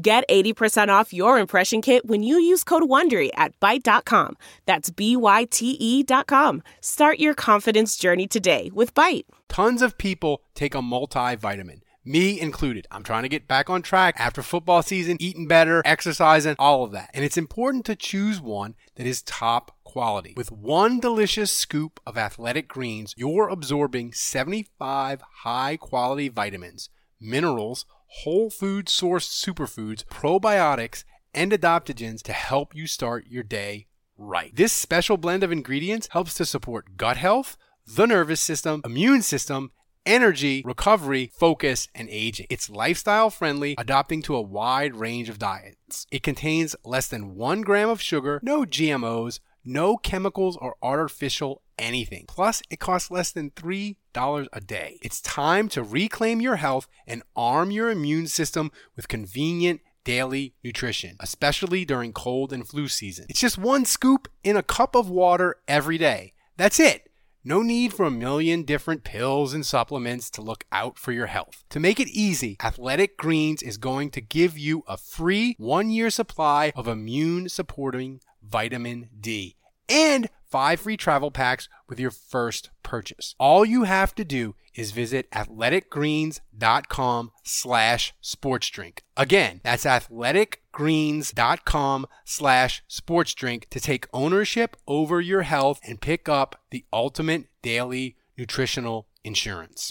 Get 80% off your impression kit when you use code WONDERY at Byte.com. That's B-Y-T-E dot com. Start your confidence journey today with Byte. Tons of people take a multivitamin. Me included. I'm trying to get back on track after football season, eating better, exercising, all of that. And it's important to choose one that is top quality. With one delicious scoop of athletic greens, you're absorbing 75 high quality vitamins, minerals, whole food sourced superfoods, probiotics, and adaptogens to help you start your day right. This special blend of ingredients helps to support gut health, the nervous system, immune system, energy, recovery, focus, and aging. It's lifestyle friendly, adapting to a wide range of diets. It contains less than one gram of sugar, no GMOs, no chemicals or artificial anything. Plus, it costs less than $3 a day. It's time to reclaim your health and arm your immune system with convenient daily nutrition, especially during cold and flu season. It's just one scoop in a cup of water every day. That's it. No need for a million different pills and supplements to look out for your health. To make it easy, Athletic Greens is going to give you a free one year supply of immune supporting vitamin D and five free travel packs with your first purchase. All you have to do is visit athleticgreens.com slash sportsdrink. Again, that's athleticgreens.com slash sportsdrink to take ownership over your health and pick up the ultimate daily nutritional insurance.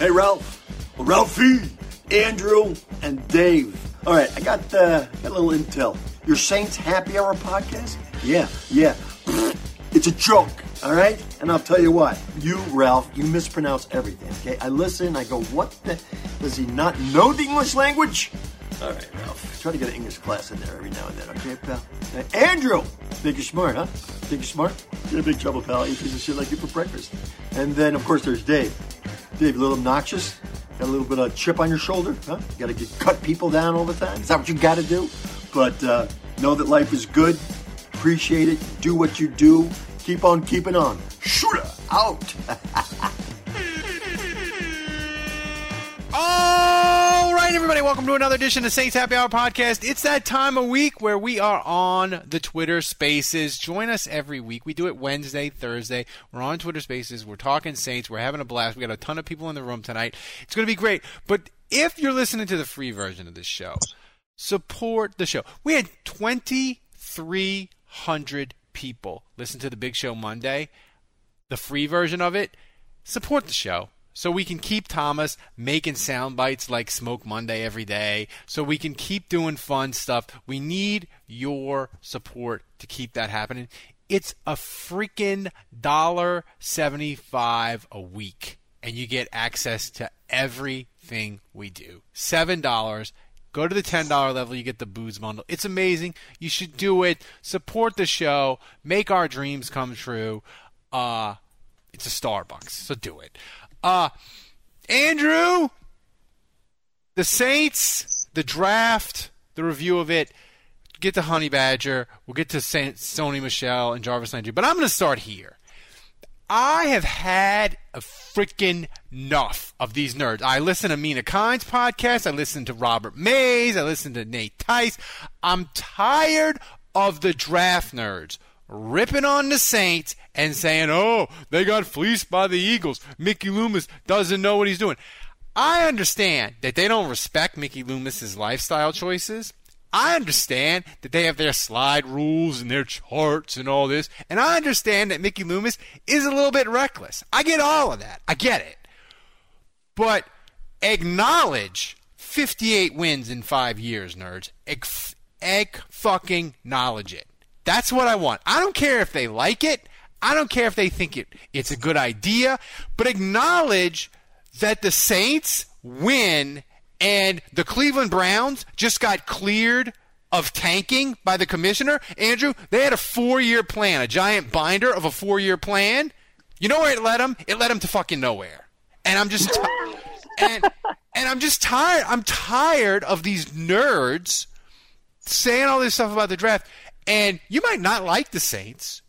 Hey, Ralph. Ralphie, Andrew, and Dave. All right, I got, uh, got a little intel. Your Saints Happy Hour podcast? Yeah, yeah. It's a joke, all right? And I'll tell you what. You, Ralph, you mispronounce everything, okay? I listen, I go, what the? Does he not know the English language? All right, Ralph. Try to get an English class in there every now and then, okay, pal? Now, Andrew! Think you're smart, huh? Think you're smart? You're in big trouble, pal. Eat piece of shit like you for breakfast. And then, of course, there's Dave. Dave, a little obnoxious? Got a little bit of chip on your shoulder? Huh? You gotta get, cut people down all the time? Is that what you gotta do? But uh, know that life is good. Appreciate it. Do what you do. Keep on keeping on. Shooter out. All right, everybody, welcome to another edition of Saints Happy Hour podcast. It's that time of week where we are on the Twitter Spaces. Join us every week. We do it Wednesday, Thursday. We're on Twitter Spaces. We're talking Saints. We're having a blast. We got a ton of people in the room tonight. It's going to be great. But if you're listening to the free version of this show, support the show. We had 2,300 people listen to the Big Show Monday, the free version of it. Support the show so we can keep Thomas making sound bites like Smoke Monday every day, so we can keep doing fun stuff. We need your support to keep that happening. It's a freaking dollar seventy-five a week, and you get access to everything we do. Seven dollars. Go to the $10 level, you get the booze bundle. It's amazing. You should do it. Support the show. Make our dreams come true. Uh, it's a Starbucks, so do it. Uh, Andrew, the Saints, the draft, the review of it. Get to Honey Badger. We'll get to Saint, Sony Michel and Jarvis Landry. But I'm going to start here. I have had a freaking enough of these nerds. I listen to Mina Kimes podcast. I listen to Robert Mays. I listen to Nate Tice. I'm tired of the draft nerds ripping on the Saints and saying, oh, they got fleeced by the Eagles. Mickey Loomis doesn't know what he's doing. I understand that they don't respect Mickey Loomis's lifestyle choices. I understand that they have their slide rules and their charts and all this. And I understand that Mickey Loomis is a little bit reckless. I get all of that. I get it. But acknowledge 58 wins in five years, nerds. Egg, fucking knowledge it. That's what I want. I don't care if they like it. I don't care if they think it, it's a good idea, but acknowledge that the Saints win and the Cleveland Browns just got cleared of tanking by the commissioner. Andrew, they had a four year plan, a giant binder of a four year plan. You know where it led them? It led them to fucking nowhere. And I'm just t- and and I'm just tired. I'm tired of these nerds saying all this stuff about the draft. And you might not like the Saints.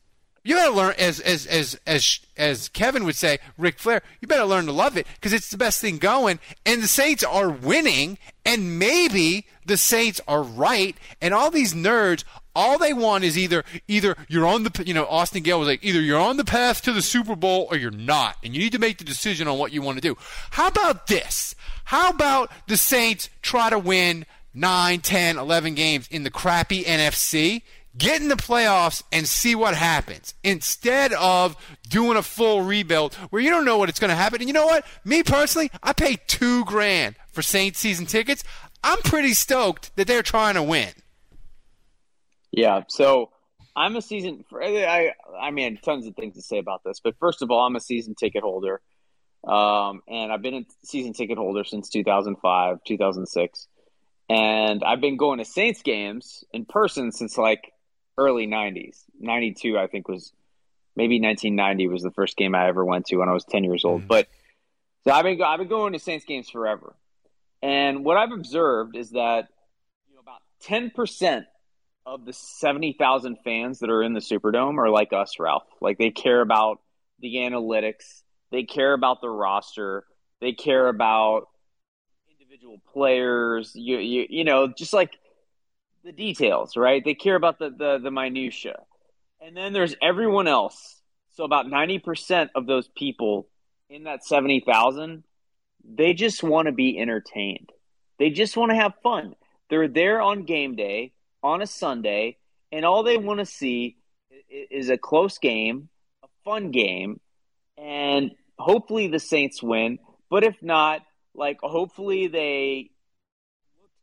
You gotta learn, as as as as as Kevin would say, Ric Flair. You better learn to love it because it's the best thing going. And the Saints are winning, and maybe the Saints are right. And all these nerds, all they want is either either you're on the you know Austin Gayle was like either you're on the path to the Super Bowl or you're not, and you need to make the decision on what you want to do. How about this? How about the Saints try to win 9, 10, 11 games in the crappy NFC? Get in the playoffs and see what happens instead of doing a full rebuild where you don't know what it's going to happen. And you know what? Me personally, I pay two grand for Saints season tickets. I'm pretty stoked that they're trying to win. Yeah. So I'm a season. I I mean, tons of things to say about this, but first of all, I'm a season ticket holder, um, and I've been a season ticket holder since 2005, 2006. And I've been going to Saints games in person since like early 90s. 92, I think, was maybe 1990 was the first game I ever went to when I was 10 years old. Mm-hmm. But so I've been, I've been going to Saints games forever. And what I've observed is that you know, about 10% of the 70,000 fans that are in the Superdome are like us, Ralph. Like they care about the analytics, they care about the roster, they care about individual players, you, you, you know, just like the details, right? They care about the, the, the minutia. And then there's everyone else. So about 90% of those people in that 70,000, they just want to be entertained. They just want to have fun. They're there on game day, on a Sunday, and all they want to see is a close game, a fun game, and hopefully the Saints win. But if not, like hopefully they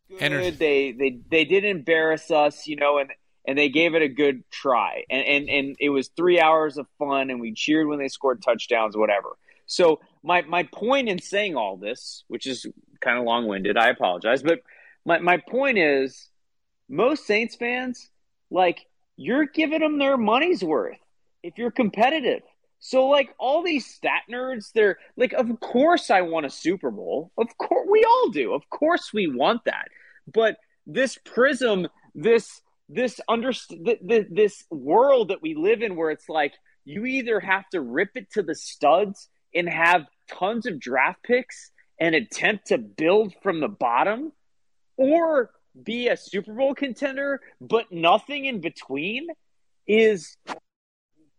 good. Energy. They they they did embarrass us, you know, and and they gave it a good try. And and and it was three hours of fun, and we cheered when they scored touchdowns, whatever. So my my point in saying all this, which is kind of long winded, I apologize, but my my point is, most Saints fans like you're giving them their money's worth if you're competitive. So like all these stat nerds, they're like, of course I want a Super Bowl. Of course we all do. Of course we want that. But this prism, this this under this world that we live in, where it's like you either have to rip it to the studs and have tons of draft picks and attempt to build from the bottom, or be a Super Bowl contender, but nothing in between, is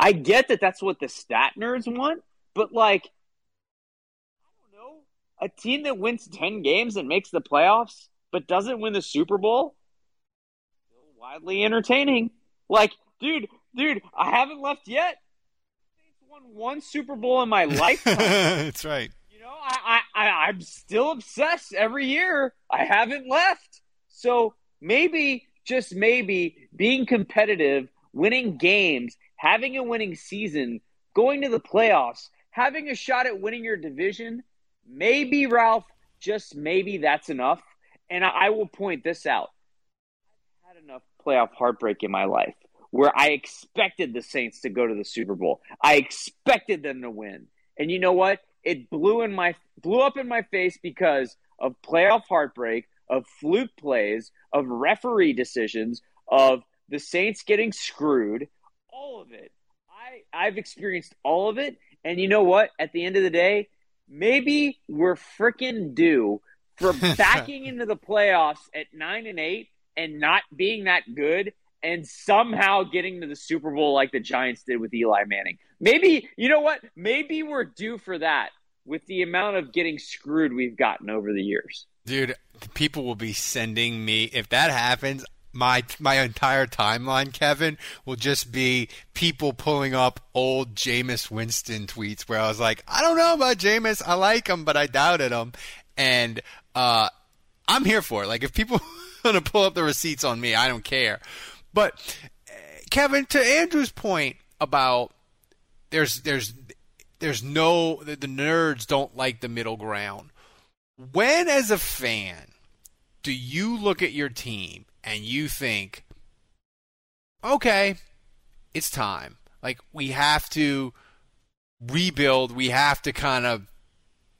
I get that that's what the stat nerds want, but like, I don't know, a team that wins 10 games and makes the playoffs but doesn't win the Super Bowl, still widely entertaining. Like, dude, dude, I haven't left yet. Won one Super Bowl in my lifetime. That's right. You know, I, I, I, I'm still obsessed every year. I haven't left. So maybe, just maybe, being competitive, winning games, having a winning season, going to the playoffs, having a shot at winning your division, maybe, Ralph, just maybe that's enough. And I, will point this out. I've had enough playoff heartbreak in my life where I expected the Saints to go to the Super Bowl. I expected them to win. And you know what? It blew in my blew up in my face because of playoff heartbreak, of fluke plays, of referee decisions, of the Saints getting screwed, all of it. I I've experienced all of it, and you know what? At the end of the day, maybe we're freaking due for backing into the playoffs at 9 and 8 and not being that good and somehow getting to the Super Bowl like the Giants did with Eli Manning. Maybe, you know what? Maybe we're due for that with the amount of getting screwed we've gotten over the years. Dude, people will be sending me if that happens. My my entire timeline, Kevin, will just be people pulling up old Jameis Winston tweets where I was like, I don't know about Jameis, I like him, but I doubted him, and uh, I'm here for it. Like if people want to pull up the receipts on me, I don't care. But Kevin, to Andrew's point about there's there's there's no the, the nerds don't like the middle ground. When as a fan do you look at your team and you think, okay, it's time. Like we have to rebuild. We have to kind of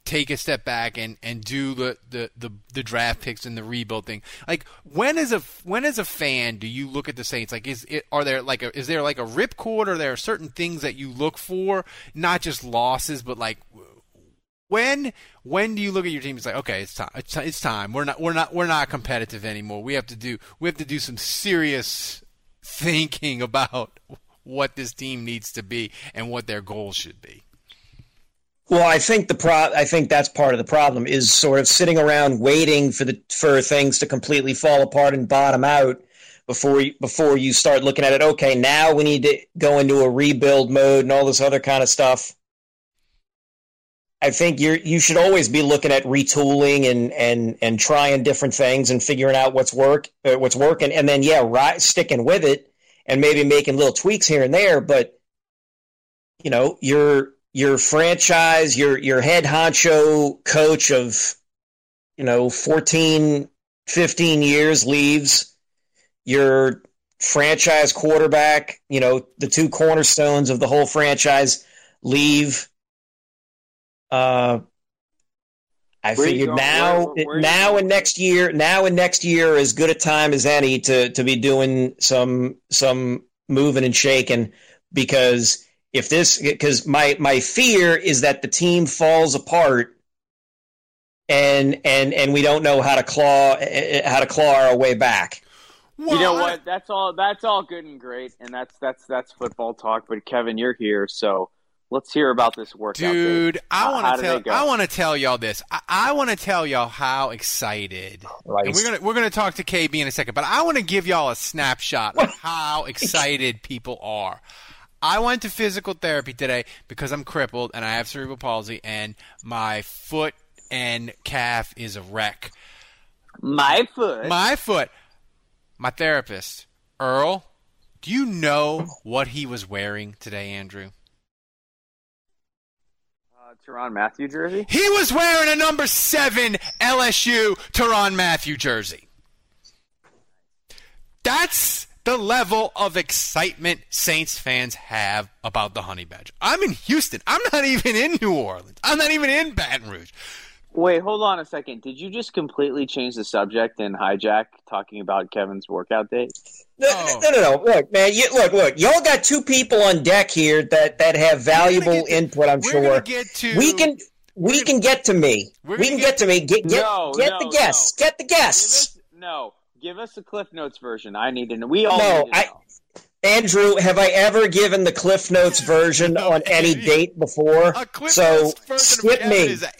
take a step back and, and do the, the, the, the draft picks and the rebuild thing. Like when is a when as a fan do you look at the Saints? Like is it are there like a, is there like a ripcord? Are there certain things that you look for, not just losses, but like when when do you look at your team? It's like okay, it's time. It's, it's time. We're not we're not we're not competitive anymore. We have to do we have to do some serious thinking about what this team needs to be and what their goals should be. Well, I think the pro- I think that's part of the problem is sort of sitting around waiting for the for things to completely fall apart and bottom out before you, before you start looking at it. Okay, now we need to go into a rebuild mode and all this other kind of stuff. I think you you should always be looking at retooling and and and trying different things and figuring out what's work uh, what's working, and then yeah, right, sticking with it and maybe making little tweaks here and there. But you know, you're your franchise, your your head honcho coach of you know 14 15 years leaves your franchise quarterback, you know, the two cornerstones of the whole franchise leave uh I where figured now where, where now and next year now and next year as good a time as any to to be doing some some moving and shaking because if this because my my fear is that the team falls apart and and and we don't know how to claw eh, eh, eh, how to claw our way back. Well, you know what? That's all. That's all good and great, and that's that's that's football talk. But Kevin, you're here, so let's hear about this workout. Dude, I want to tell. I want to tell y'all this. I, I want to tell y'all how excited. Right. And we're gonna we're gonna talk to KB in a second, but I want to give y'all a snapshot of how excited people are. I went to physical therapy today because I'm crippled and I have cerebral palsy and my foot and calf is a wreck. My foot. My foot. My therapist, Earl, do you know what he was wearing today, Andrew? Uh, Mathieu jersey? He was wearing a number seven LSU Tyrann Mathieu jersey. That's the level of excitement Saints fans have about the Honey Badger. I'm in Houston. I'm not even in New Orleans. I'm not even in Baton Rouge. Wait, hold on a second. Did you just completely change the subject and hijack talking about Kevin's workout date? No, oh. no, no, no. Look, man. You, look, look. Y'all got two people on deck here that that have valuable to, input. I'm sure. To, we can. We can get to me. We can get, get, to me. Get get, no, get no, the guests. No. Get the guests. no, Give us the Cliff Notes version. I need to know. We all no, I, know. Andrew, have I ever given the Cliff Notes version no, on any date before? A Cliff so Notes skip me. Is an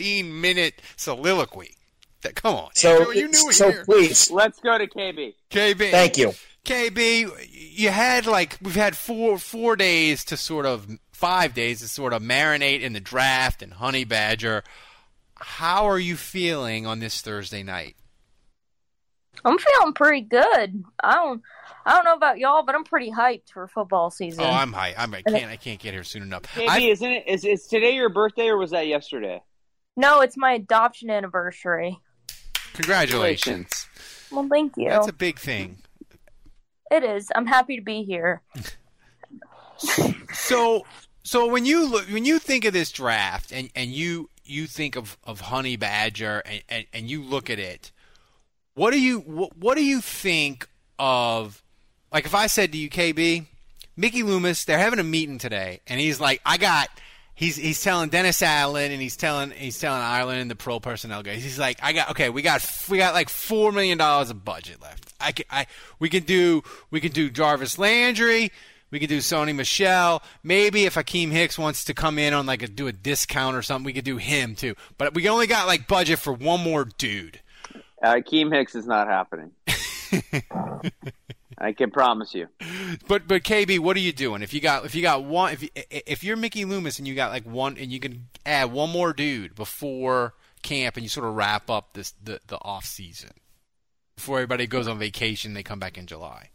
18 minute soliloquy. That Come on, so Andrew, you knew it so here. please. Let's go to KB. KB, thank you. KB, you had like we've had four four days to sort of five days to sort of marinate in the draft and Honey Badger. how are you feeling on this Thursday night? I'm feeling pretty good. I don't I don't know about y'all, but I'm pretty hyped for football season. Oh, I'm hyped. I'm, I can't. I can't get here soon enough. KB, I- isn't it? Is, is today your birthday or was that yesterday? No, it's my adoption anniversary. congratulations. Well, thank you. That's a big thing. It is. I'm happy to be here. So, so when you look, when you think of this draft, and, and you you think of, of Honey Badger, and, and, and you look at it, what do you what, what do you think of? Like, if I said to you, KB, Mickey Loomis, they're having a meeting today, and he's like, I got. He's, he's telling Dennis Allen and he's telling he's telling Ireland and the pro personnel guys. He's like, I got okay, we got we got like four million dollars of budget left. I can, I we can do we can do Jarvis Landry, we could do Sony Michel. Maybe if Akiem Hicks wants to come in on like a do a discount or something, we could do him too. But we only got like budget for one more dude. Uh, Keem Hicks is not happening. I can promise you. But but KB, what are you doing? If you got if you got one if you, if you're Mickey Loomis and you got like one and you can add one more dude before camp and you sort of wrap up this the the off season before everybody goes on vacation, they come back in July.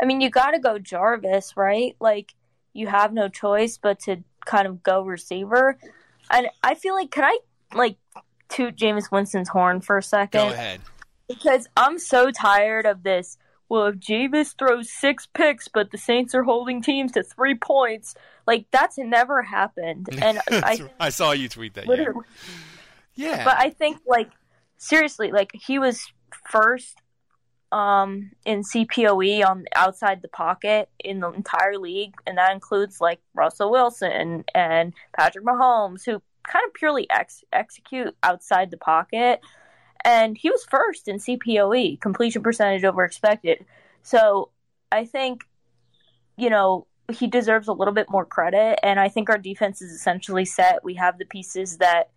I mean, you got to go Jarvis, right? Like, you have no choice but to kind of go receiver. And I feel like, can I, like, toot Jameis Winston's horn for a second? Go ahead. Because I'm so tired of this. Well, if Jameis throws six picks, but the Saints are holding teams to three points, like, that's never happened. And I, I saw you tweet that. Yeah. yeah. but I think like seriously, like he was first um in CPOE on outside the pocket in the entire league, and that includes like Russell Wilson and Patrick Mahomes, who kind of purely ex- execute outside the pocket. And he was first in CPOE, completion percentage over expected. So I think, you know, he deserves a little bit more credit. And I think our defense is essentially set. We have the pieces that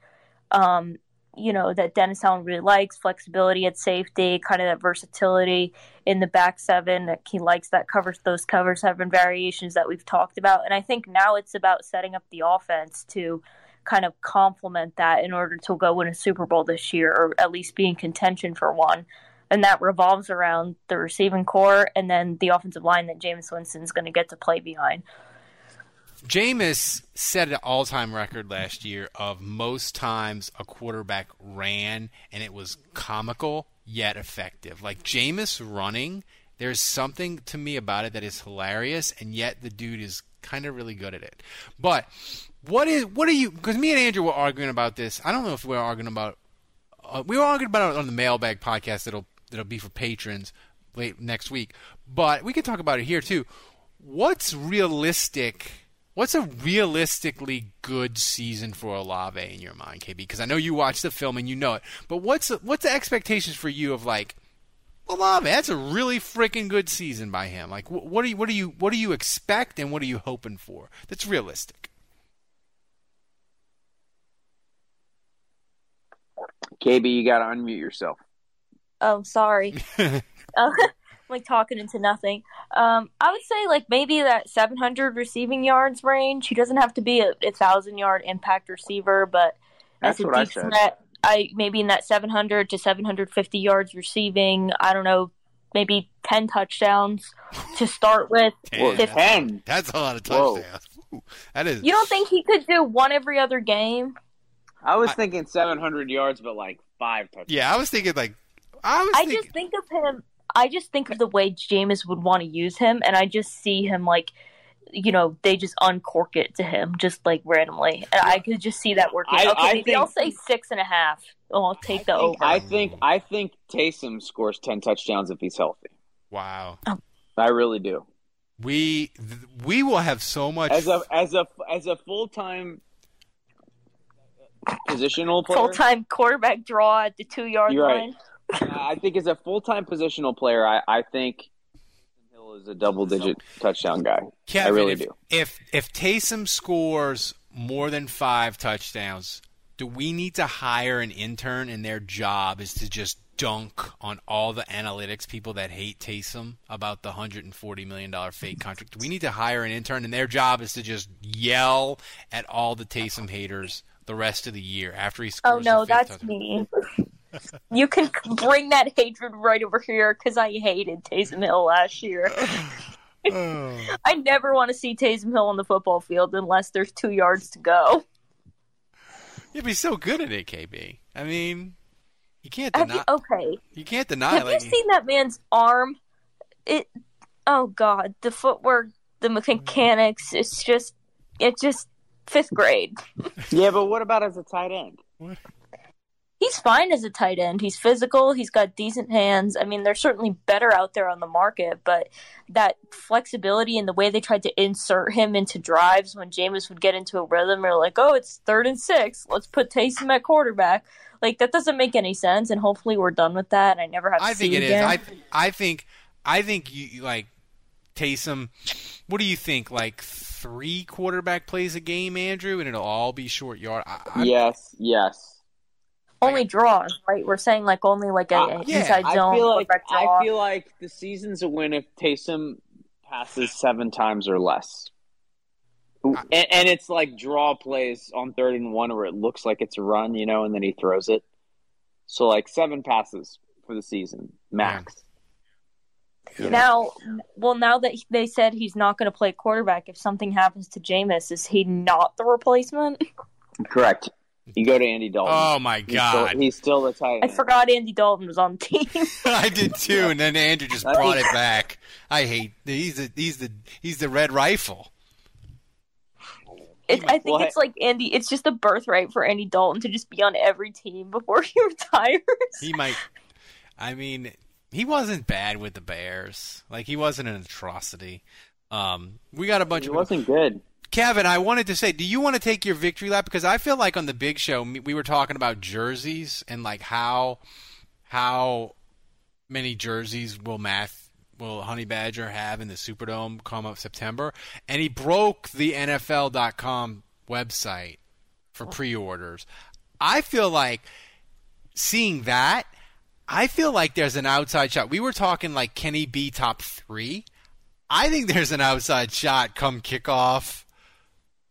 um, you know, that Dennis Allen really likes flexibility at safety, kind of that versatility in the back seven. That he likes that covers those cover seven variations that we've talked about. And I think now it's about setting up the offense to kind of complement that in order to go win a Super Bowl this year, or at least be in contention for one. And that revolves around the receiving core and then the offensive line that Jameis Winston's going to get to play behind. Jameis set an all-time record last year of most times a quarterback ran, and it was comical yet effective. Like Jameis running, there's something to me about it that is hilarious, and yet the dude is kind of really good at it. But what is what are you? Because me and Andrew were arguing about this. I don't know if we we're arguing about. Uh, we were arguing about it on the Mailbag podcast that'll that'll be for patrons late next week. But we can talk about it here too. What's realistic? What's a realistically good season for Olave in your mind, KB? Because I know you watch the film and you know it. But what's what's the expectations for you of like Olave? That's a really freaking good season by him. Like, wh- what do you what do you what do you expect and what are you hoping for? That's realistic. KB, you got to unmute yourself. Oh, sorry. uh, I'm like talking into nothing. Um, I would say like maybe that 700 receiving yards range. He doesn't have to be a, a thousand yard impact receiver, but That's as a what I deep said. threat, I maybe in that 700 to 750 yards receiving. I don't know, maybe 10 touchdowns to start with. Damn, If- Ten. That's a lot of touchdowns. Ooh, that is. you don't think he could do one every other game? I was I- thinking 700 yards, but like five touchdowns. Yeah, I was thinking like I was I thinking. just think of him. I just think of the way Jameis would want to use him, and I just see him like, you know, they just uncork it to him just like randomly, and I could just see that working. I- okay, I maybe I'll say six and a half. Oh, I'll take the think, over. I think I think Taysom scores 10 touchdowns if he's healthy. wow. Oh. I really do. We we will have so much. As a as a as a full time positional player, Full time quarterback draw at the two yard You're right. line. I think as a full time positional player, I, I think Hill is a double digit touchdown guy. Kevin, I really if, do. If if Taysom scores more than five touchdowns, do we need to hire an intern and their job is to just dunk on all the analytics people that hate Taysom about the hundred and forty million dollar fake contract? Do we need to hire an intern and their job is to just yell at all the Taysom haters the rest of the year after he scores. Oh no, the fifth that's touchdown. me. You can bring that hatred right over here because I hated Taysom Hill last year. Oh. I never want to see Taysom Hill on the football field unless there's two yards to go. Yeah, but he's so good at it, KB. I mean, you can't deny. you, okay, You can't deny. have like, you seen that man's arm? It. Oh God, the footwork, the mechanics. It's just, it's just fifth grade. Yeah, but what about as a tight end? He's fine as a tight end. He's physical. He's got decent hands. I mean, they're certainly better out there on the market, but that flexibility and the way they tried to insert him into drives when Jameis would get into a rhythm, or like, oh, it's third and six, let's put Taysom at quarterback. Like that doesn't make any sense. And hopefully, we're done with that. And I never have to I see think it is. again. I I think I think you you, like Taysom. What do you think? Like three quarterback plays a game, Andrew, and it'll all be short yard. I, I, yes, yes. Only draws, right? We're saying like only like a Uh, yeah, inside I zone feel like quarterback draw. I feel like the season's a win if Taysom passes seven times or less. And, and it's like draw plays on third and one where it looks like it's a run, you know, and then he throws it. So like seven passes for the season max. Now, well, now that they said he's not going to play quarterback, if something happens to Jameis, is he not the replacement? Correct. You go to Andy Dalton. Oh my He's still, God! he's still the tight I forgot Andy Dalton was on the team. I did too, and then Andrew just I brought think- it back. I hate he's the he's the he's the red rifle. It, I think Well, it's like Andy. It's just a birthright for Andy Dalton to just be on every team before he retires. He might. I mean, he wasn't bad with the Bears. Like he wasn't an atrocity. Um, we got a bunch of. He of wasn't good. Kevin, I wanted to say, do you want to take your victory lap? Because I feel like on the big show we were talking about jerseys and like how how many jerseys will Math will Honey Badger have in the Superdome come up September, and he broke the NFL.com website for oh. pre-orders. I feel like seeing that. I feel like there's an outside shot. We were talking like can he be top three? I think there's an outside shot come kickoff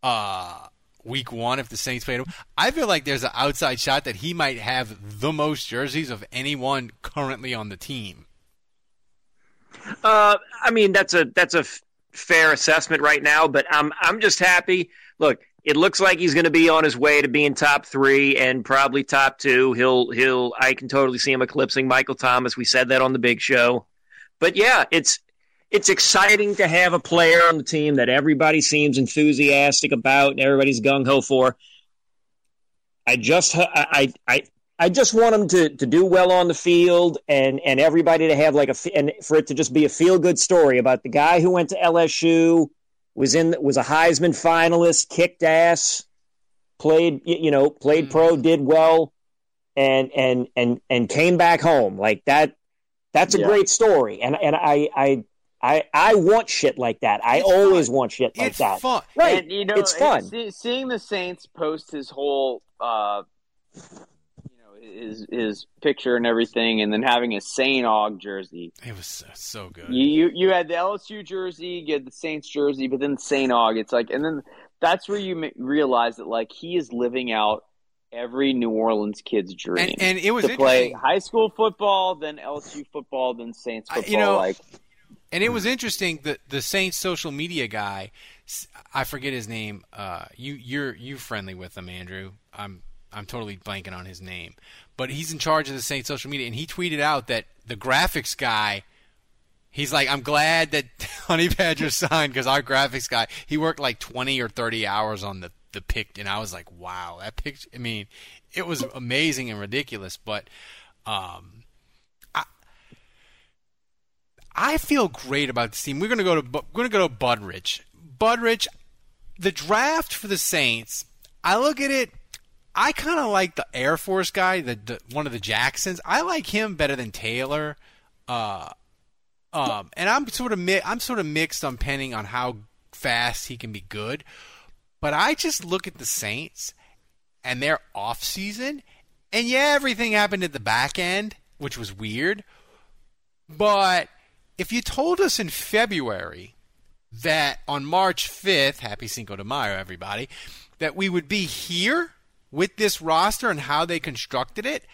uh week one if the Saints played him. I feel like there's an outside shot that he might have the most jerseys of anyone currently on the team. Uh, I mean, that's a that's a f- fair assessment right now, but I'm I'm just happy. Look, it looks like he's going to be on his way to being top three and probably top two. He'll he'll I can totally see him eclipsing Michael Thomas. We said that on the big show, but yeah, it's it's exciting to have a player on the team that everybody seems enthusiastic about and everybody's gung ho for. I just I I. I just want him to, to do well on the field and, and everybody to have like a and for it to just be a feel good story about the guy who went to LSU was in was a Heisman finalist, kicked ass, played you know played mm-hmm. pro, did well, and and and and came back home like that. That's a Yeah. great story, and and I I I I want shit like that. I It's always fun. want shit like it's that. fun. Right? And, you know, it's fun. See, seeing the Saints post his whole, uh, you know, his his picture and everything, and then having a Saint Aug jersey. It was so, so good. You, you you had the LSU jersey, you had the Saints jersey, but then Saint Aug. It's like, and then that's where you realize that like he is living out every New Orleans kid's dream. And, and it was to play high school football, then LSU football, then Saints I- football. you know, like And it was interesting that the Saints social media guy, I forget his name. Uh, you you're you friendly with him, Andrew. I'm I'm totally blanking on his name, but he's in charge of the Saints social media, and he tweeted out that the graphics guy. He's like, I'm glad that Honey Badger signed because our graphics guy, he worked like 20 or 30 hours on the the pic, and I was like, wow, that picture. I mean, it was amazing and ridiculous, but um, I feel great about this team. We're gonna go to we're gonna go to Budrich. Budrich, the draft for the Saints. I look at it. I kind of like the Air Force guy, the, the one of the Jacksons. I like him better than Taylor. Uh, um, and I'm sort of mi- I'm sort of mixed on depending on how fast he can be good. But I just look at the Saints and their off season, and yeah, everything happened at the back end, which was weird. But if you told us in February that on March 5th, happy Cinco de Mayo, everybody, that we would be here with this roster and how they constructed it,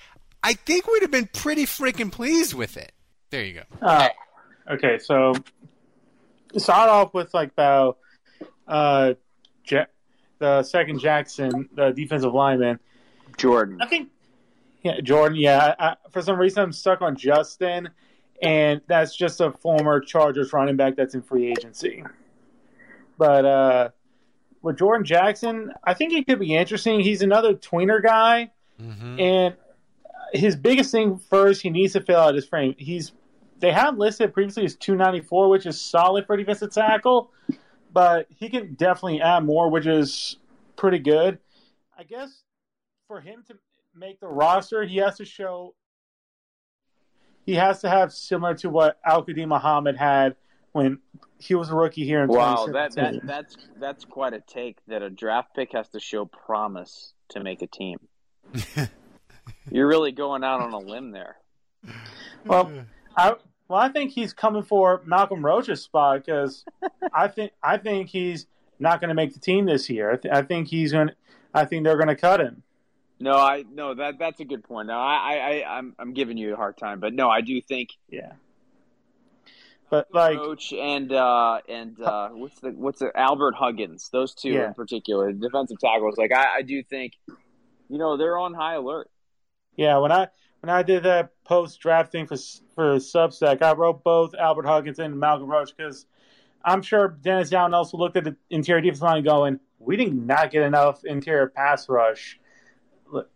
I think we'd have been pretty freaking pleased with it. There you go. Uh, okay, so start off with like the uh, ja- the second Jackson, the defensive lineman. Jordan. I think, yeah, Jordan. Yeah, I, I, for some reason I'm stuck on Justin, and that's just a former Chargers running back that's in free agency. But uh, with Jordan Jackson, I think he could be interesting. He's another tweener guy, Mm-hmm. and his biggest thing first, he needs to fill out his frame. He's they had listed previously as 294, which is solid for defensive tackle, but he can definitely add more, which is pretty good. I guess for him to make the roster, he has to show he has to have similar to what Al-Quadin Muhammad had when he was a rookie here in Wow, that, 2017. that that's that's quite a take. That a draft pick has to show promise to make a team. You're really going out on a limb there. Well, I well, I think he's coming for Malcolm Roach's spot because I think I think he's not going to make the team this year. I, th- I think he's going. I think they're going to cut him. No, I no that that's a good point. No, I I I- I'm I'm giving you a hard time, but no, I do think Yeah. But like, Coach and uh and uh what's the what's the Albert Huggins, those two Yeah. in particular, defensive tackles. Like I, I do think, you know, they're on high alert. yeah, when I when I did that post draft thing for for Substack, I wrote both Albert Huggins and Malcolm Roach because I'm sure Dennis Allen also looked at the interior defense line going, we did not get enough interior pass rush.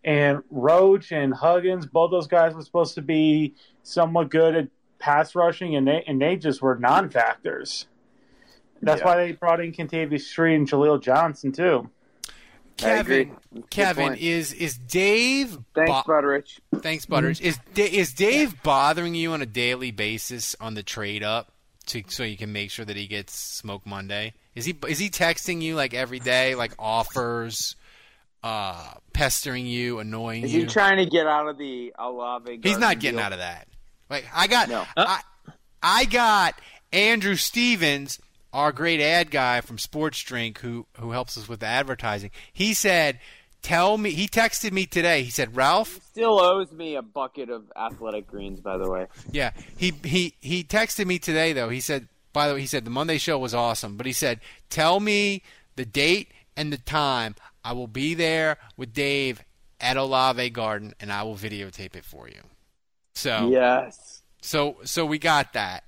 And Roach and Huggins, both those guys were supposed to be somewhat good at pass rushing, and they and they just were non-factors. That's Yeah. why they brought in Kentavius Street and Jaleel Johnson too. Kevin, Kevin, is is Dave? Thanks, bo- Butterich. Thanks, Butters. Is is Dave bothering you on a daily basis on the trade up to so you can make sure that he gets Smoke Monday? Is he is he texting you like every day, like offers, uh, pestering you, annoying Is you? he trying to get out of the Olave? He's not getting out of that. Like I got, No. I, I got Andrew Stevens, our great ad guy from Sports Drink, who who helps us with the advertising. He said, "Tell me." He texted me today. He said, "Ralph, Still owes me a bucket of athletic greens, by the way. yeah." He he he texted me today though. He said, "By the way, he said the Monday show was awesome," but he said, "Tell me the date and the time. I will be there with Dave at Olave Garden, and I will videotape it for you." So Yes. So so we got that.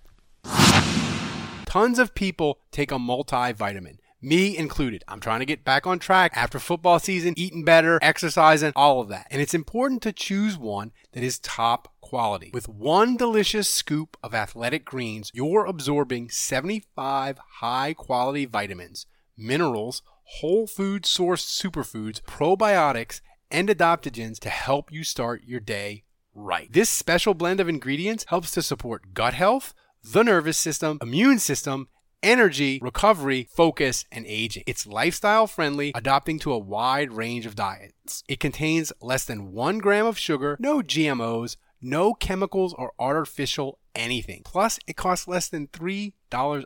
Tons of people take a multivitamin. Me included. I'm trying to get back on track after football season, eating better, exercising, all of that. And it's important to choose one that is top quality. With one delicious scoop of athletic greens, you're absorbing 75 high quality vitamins, minerals, whole food sourced superfoods, probiotics, and adaptogens to help you start your day right. This special blend of ingredients helps to support gut health, the nervous system, immune system, energy, recovery, focus, and aging. It's lifestyle friendly, adapting to a wide range of diets. It contains less than one gram of sugar, no GMOs, no chemicals or artificial anything. Plus, it costs less than $3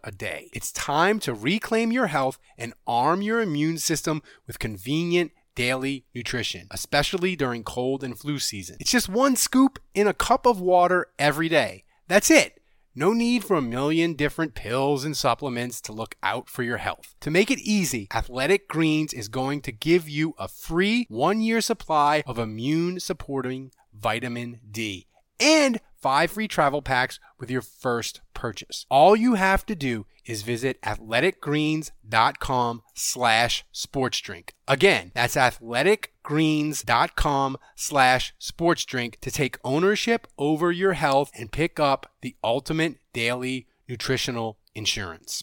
a day. It's time to reclaim your health and arm your immune system with convenient daily nutrition, especially during cold and flu season. It's just one scoop in a cup of water every day. That's it. No need for a million different pills and supplements to look out for your health. To make it easy, Athletic Greens is going to give you a free one year supply of immune supporting vitamin D and five free travel packs with your first purchase. All you have to do is visit athleticgreens.com slash sportsdrink. Again, that's athleticgreens.com slash sportsdrink to take ownership over your health and pick up the ultimate daily nutritional insurance.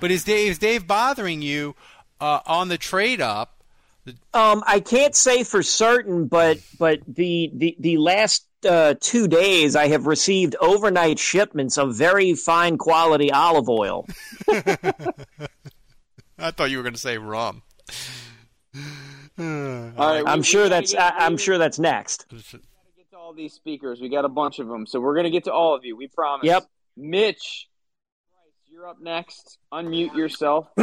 But is Dave, is Dave bothering you uh, on the trade up Um, I can't say for certain, but but the the the last uh, two days, I have received overnight shipments of very fine quality olive oil. I thought you were going to say rum. All right, I'm we- sure we that's I, I'm sure that's next. We gotta get to all these speakers. We got a bunch of them, so we're gonna get to all of you. We promise. Yep. Mitch, you're up next. Unmute yourself.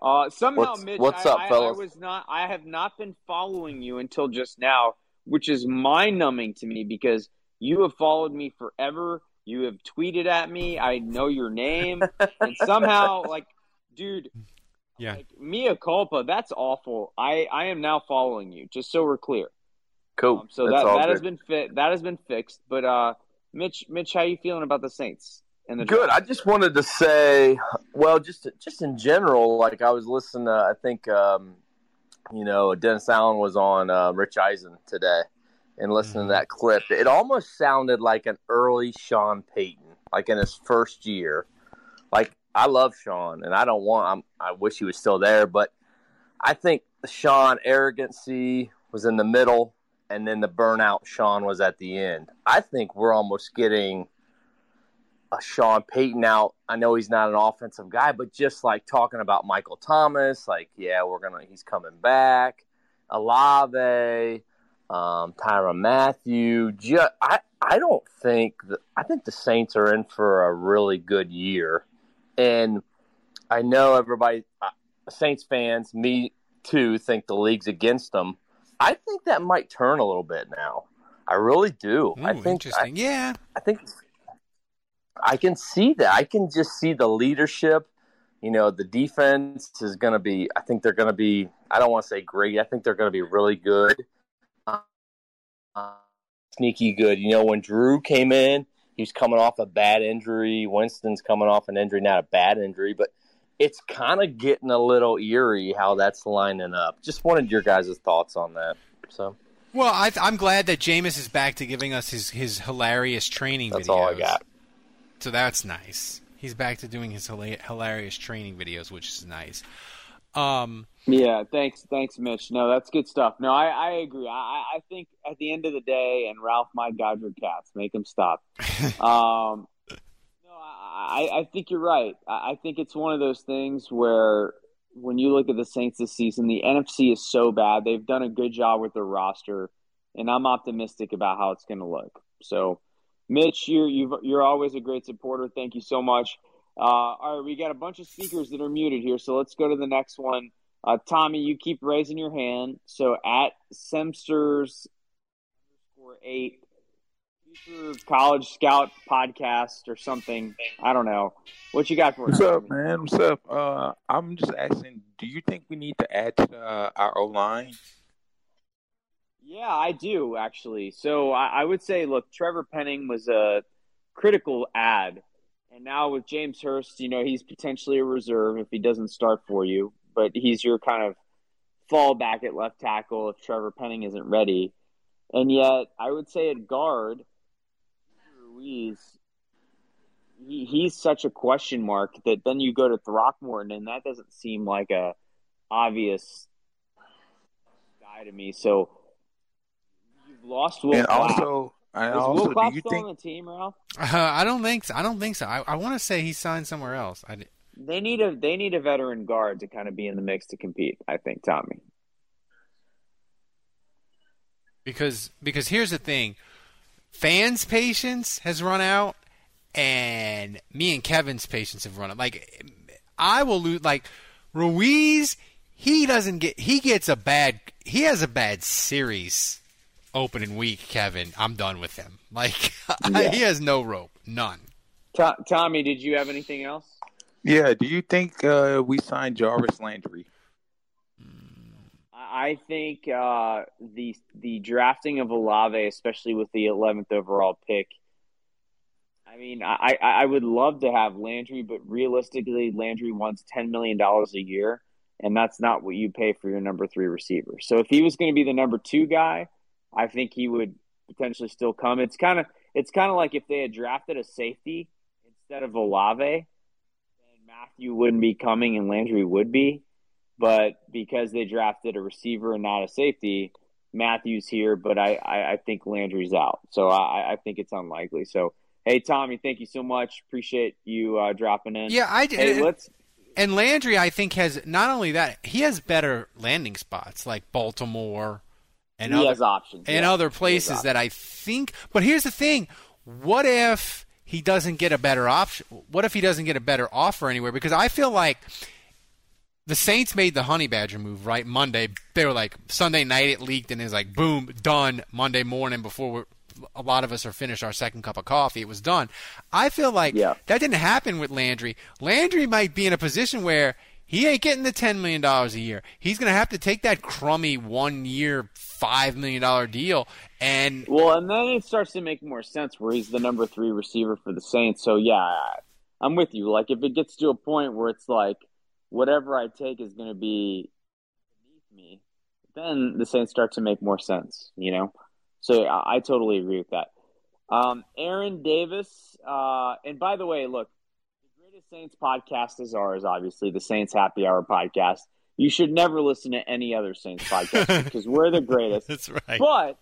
Uh, somehow, What's- Mitch, what's I, up, I, I was not. I have not been following you until just now, which is mind numbing to me because you have followed me forever. You have tweeted at me. I know your name, and somehow, like, dude, Yeah. like, mea culpa. That's awful. I I am now following you. Just so we're clear. Cool. Um, so That's that all that has been fit. That has been fixed. But uh, Mitch, Mitch, how you feeling about the Saints and the Good. I just wanted to say, well, just just in general, like I was listening. To, I think um, you know Dennis Allen was on uh, Rich Eisen today, and listening to that clip, it almost sounded like an early Sean Payton, like in his first year. Like I love Sean, and I don't want. I'm, I wish he was still there, but I think Sean arrogancy was in the middle, and then the burnout Sean was at the end. I think we're almost getting a Sean Payton out. I know he's not an offensive guy, but just like talking about Michael Thomas, like yeah, we're gonna he's coming back. Olave, um, Tyrann Mathieu. Ju- I I don't think that, I think the Saints are in for a really good year, and I know everybody, uh, Saints fans, me too, think the league's against them. I think that might turn a little bit now. I really do. I think interesting. yeah. I think I can see that. I can just see the leadership. You know, the defense is going to be. I think they're going to be. I don't want to say great. I think they're going to be really good, uh, sneaky good. You know, when Drew came in, he was coming off a bad injury. Winston's coming off an injury, not a bad injury, but it's kind of getting a little eerie how that's lining up. Just wanted your guys' thoughts on that. So Well, I, I'm glad that Jameis is back to giving us his, his hilarious training that's videos. all I got. So that's nice. He's back to doing his hilarious training videos, which is nice. Um, Yeah, thanks, thanks, Mitch. No, that's good stuff. No, I, I agree. I, I think at the end of the day, and Ralph, my God, your cats, make him stop. um, no, I, I I think you're right. I, I think it's one of those things where when you look at the Saints this season, the NFC is so bad. They've done a good job with their roster, and I'm optimistic about how it's going to look. So, Mitch, you're you've, you're always a great supporter. Thank you so much. Uh, all right, we got a bunch of speakers that are muted here, so let's go to the next one. Uh, Tommy, you keep raising your hand. So at Semsters underscore eight, future college scout podcast or something. I don't know. What you got for us? What's up, man? What's up? Uh, I'm just asking, do you think we need to add to uh, our O line? Yeah, I do actually. So I, I would say, look, Trevor Penning was a critical ad, and now with James Hurst, you know, he's potentially a reserve if he doesn't start for you, but he's your kind of fallback at left tackle if Trevor Penning isn't ready. And yet, I would say at guard, Ruiz, he, he's such a question mark that then you go to Throckmorton, and that doesn't seem like a obvious guy to me. So lost Will and Clapp. also, and Is also, Will Clapp do you still think on the team, Ralph? uh, I don't think so. I don't think so. I, I want to say he signed somewhere else. I, They need a they need a veteran guard to kind of be in the mix to compete. I think Tommy. because because here's the thing, fans' patience has run out, and me and Kevin's patience have run out. Like I will lose. Like Ruiz, he doesn't get. He gets a bad. He has a bad series opening week. Kevin, I'm done with him. Like Yeah. he has no rope, none. To- Tommy, did you have anything else? Yeah, do you think uh, we signed Jarvis Landry? I I think uh, the the drafting of Olave, especially with the 11th overall pick. I mean, I, I I would love to have Landry, but realistically, Landry wants 10 million dollars a year, and that's not what you pay for your number three receiver. So if he was going to be the number two guy, I think he would potentially still come. It's kind of it's kind of like if they had drafted a safety instead of Olave, then Mathieu wouldn't be coming and Landry would be. but because they drafted a receiver and not a safety, Mathieu's here, but I, I, I think Landry's out. So I, I think it's unlikely. So hey, Tommy, thank you so much. Appreciate you uh, dropping in. Yeah, I hey, and, let's. And Landry, I think, has not only that he has better landing spots like Baltimore and he other, has options and yeah. other places that I think. But here's the thing: what if he doesn't get a better option? What if he doesn't get a better offer anywhere? Because I feel like the Saints made the Honey Badger move right Monday. They were like Sunday night it leaked and it was like boom done Monday morning before a lot of us are finished our second cup of coffee. It was done. I feel like yeah. that didn't happen with Landry. Landry might be in a position where he ain't getting the ten million dollars a year. He's going to have to take that crummy one year, five million dollar deal. And well, and then it starts to make more sense where he's the number three receiver for the Saints. So yeah, I'm with you. Like if it gets to a point where it's like whatever I take is going to be beneath me, then the Saints start to make more sense. You know. So I, I totally agree with that. Um, Aaron Davis, uh, and by the way, look, the Saints podcast is ours, obviously, the Saints Happy Hour podcast. You should never listen to any other Saints podcast because we're the greatest. That's right. But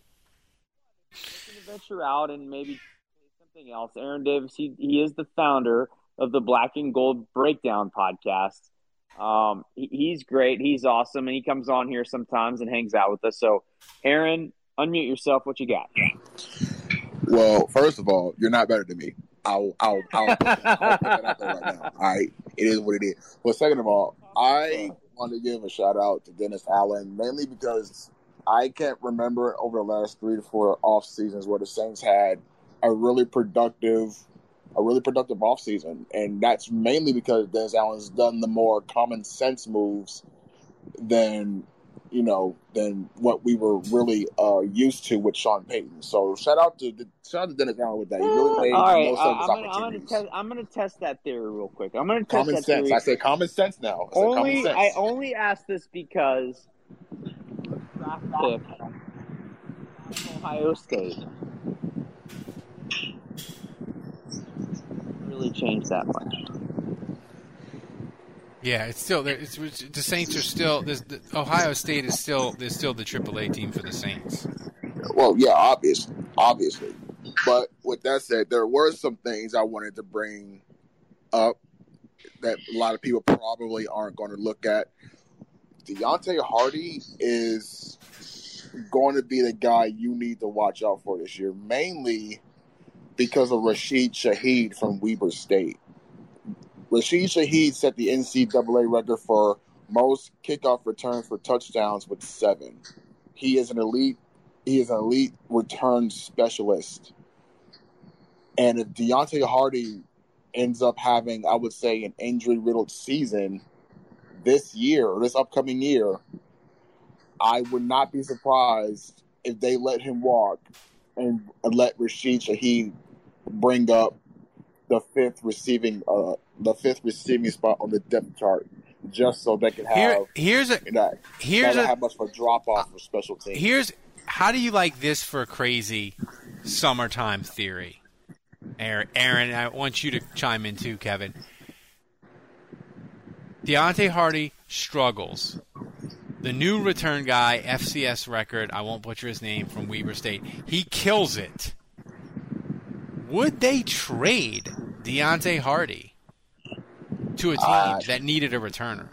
to venture out and maybe say something else. Aaron Davis, he, he is the founder of the Black and Gold Breakdown podcast. Um, he, he's great. He's awesome. And he comes on here sometimes and hangs out with us. So, Aaron, unmute yourself. What you got? Well, first of all, you're not better than me. I'll, I'll, I'll, put, I'll put that out there right now. All right, it is what it is. But second of all, I want to give a shout out to Dennis Allen mainly because I can't remember over the last three to four off seasons where the Saints had a really productive, a really productive off season, and that's mainly because Dennis Allen's done the more common sense moves than you know, than what we were really uh, used to with Sean Payton. So shout out to shout out to Dennis Allen with that. He really made All right, of his I'm, gonna, I'm, gonna test, I'm gonna test that theory real quick. I'm gonna test common that sense. theory. I say common sense now. I only sense. I only ask this because pick Ohio State really changed that much. Yeah, it's still. It's, it's, the Saints are still. The, Ohio State is still. There's still the AAA team for the Saints. Well, yeah, obviously, obviously. But with that said, there were some things I wanted to bring up that a lot of people probably aren't going to look at. Deonte Harty is going to be the guy you need to watch out for this year, mainly because of Rashid Shaheed from Weber State. Rashid Shaheed set the NCAA record for most kickoff returns for touchdowns with seven. He is an elite. He is an elite return specialist. And if Deonte Harty ends up having, I would say, an injury riddled season this year or this upcoming year, I would not be surprised if they let him walk and let Rashid Shaheed bring up the fifth receiving uh the fifth receiving spot on the depth chart just so they can have Here, here's a that here's not a have much of a drop off uh, for special teams. here's how do you like this for a crazy summertime theory, Aaron? Aaron, I want you to chime in too, Kevin. Deonte Harty struggles. The new return guy, FCS record, I won't butcher his name from Weber State. He kills it. Would they trade Deonte Harty to a team that needed a returner?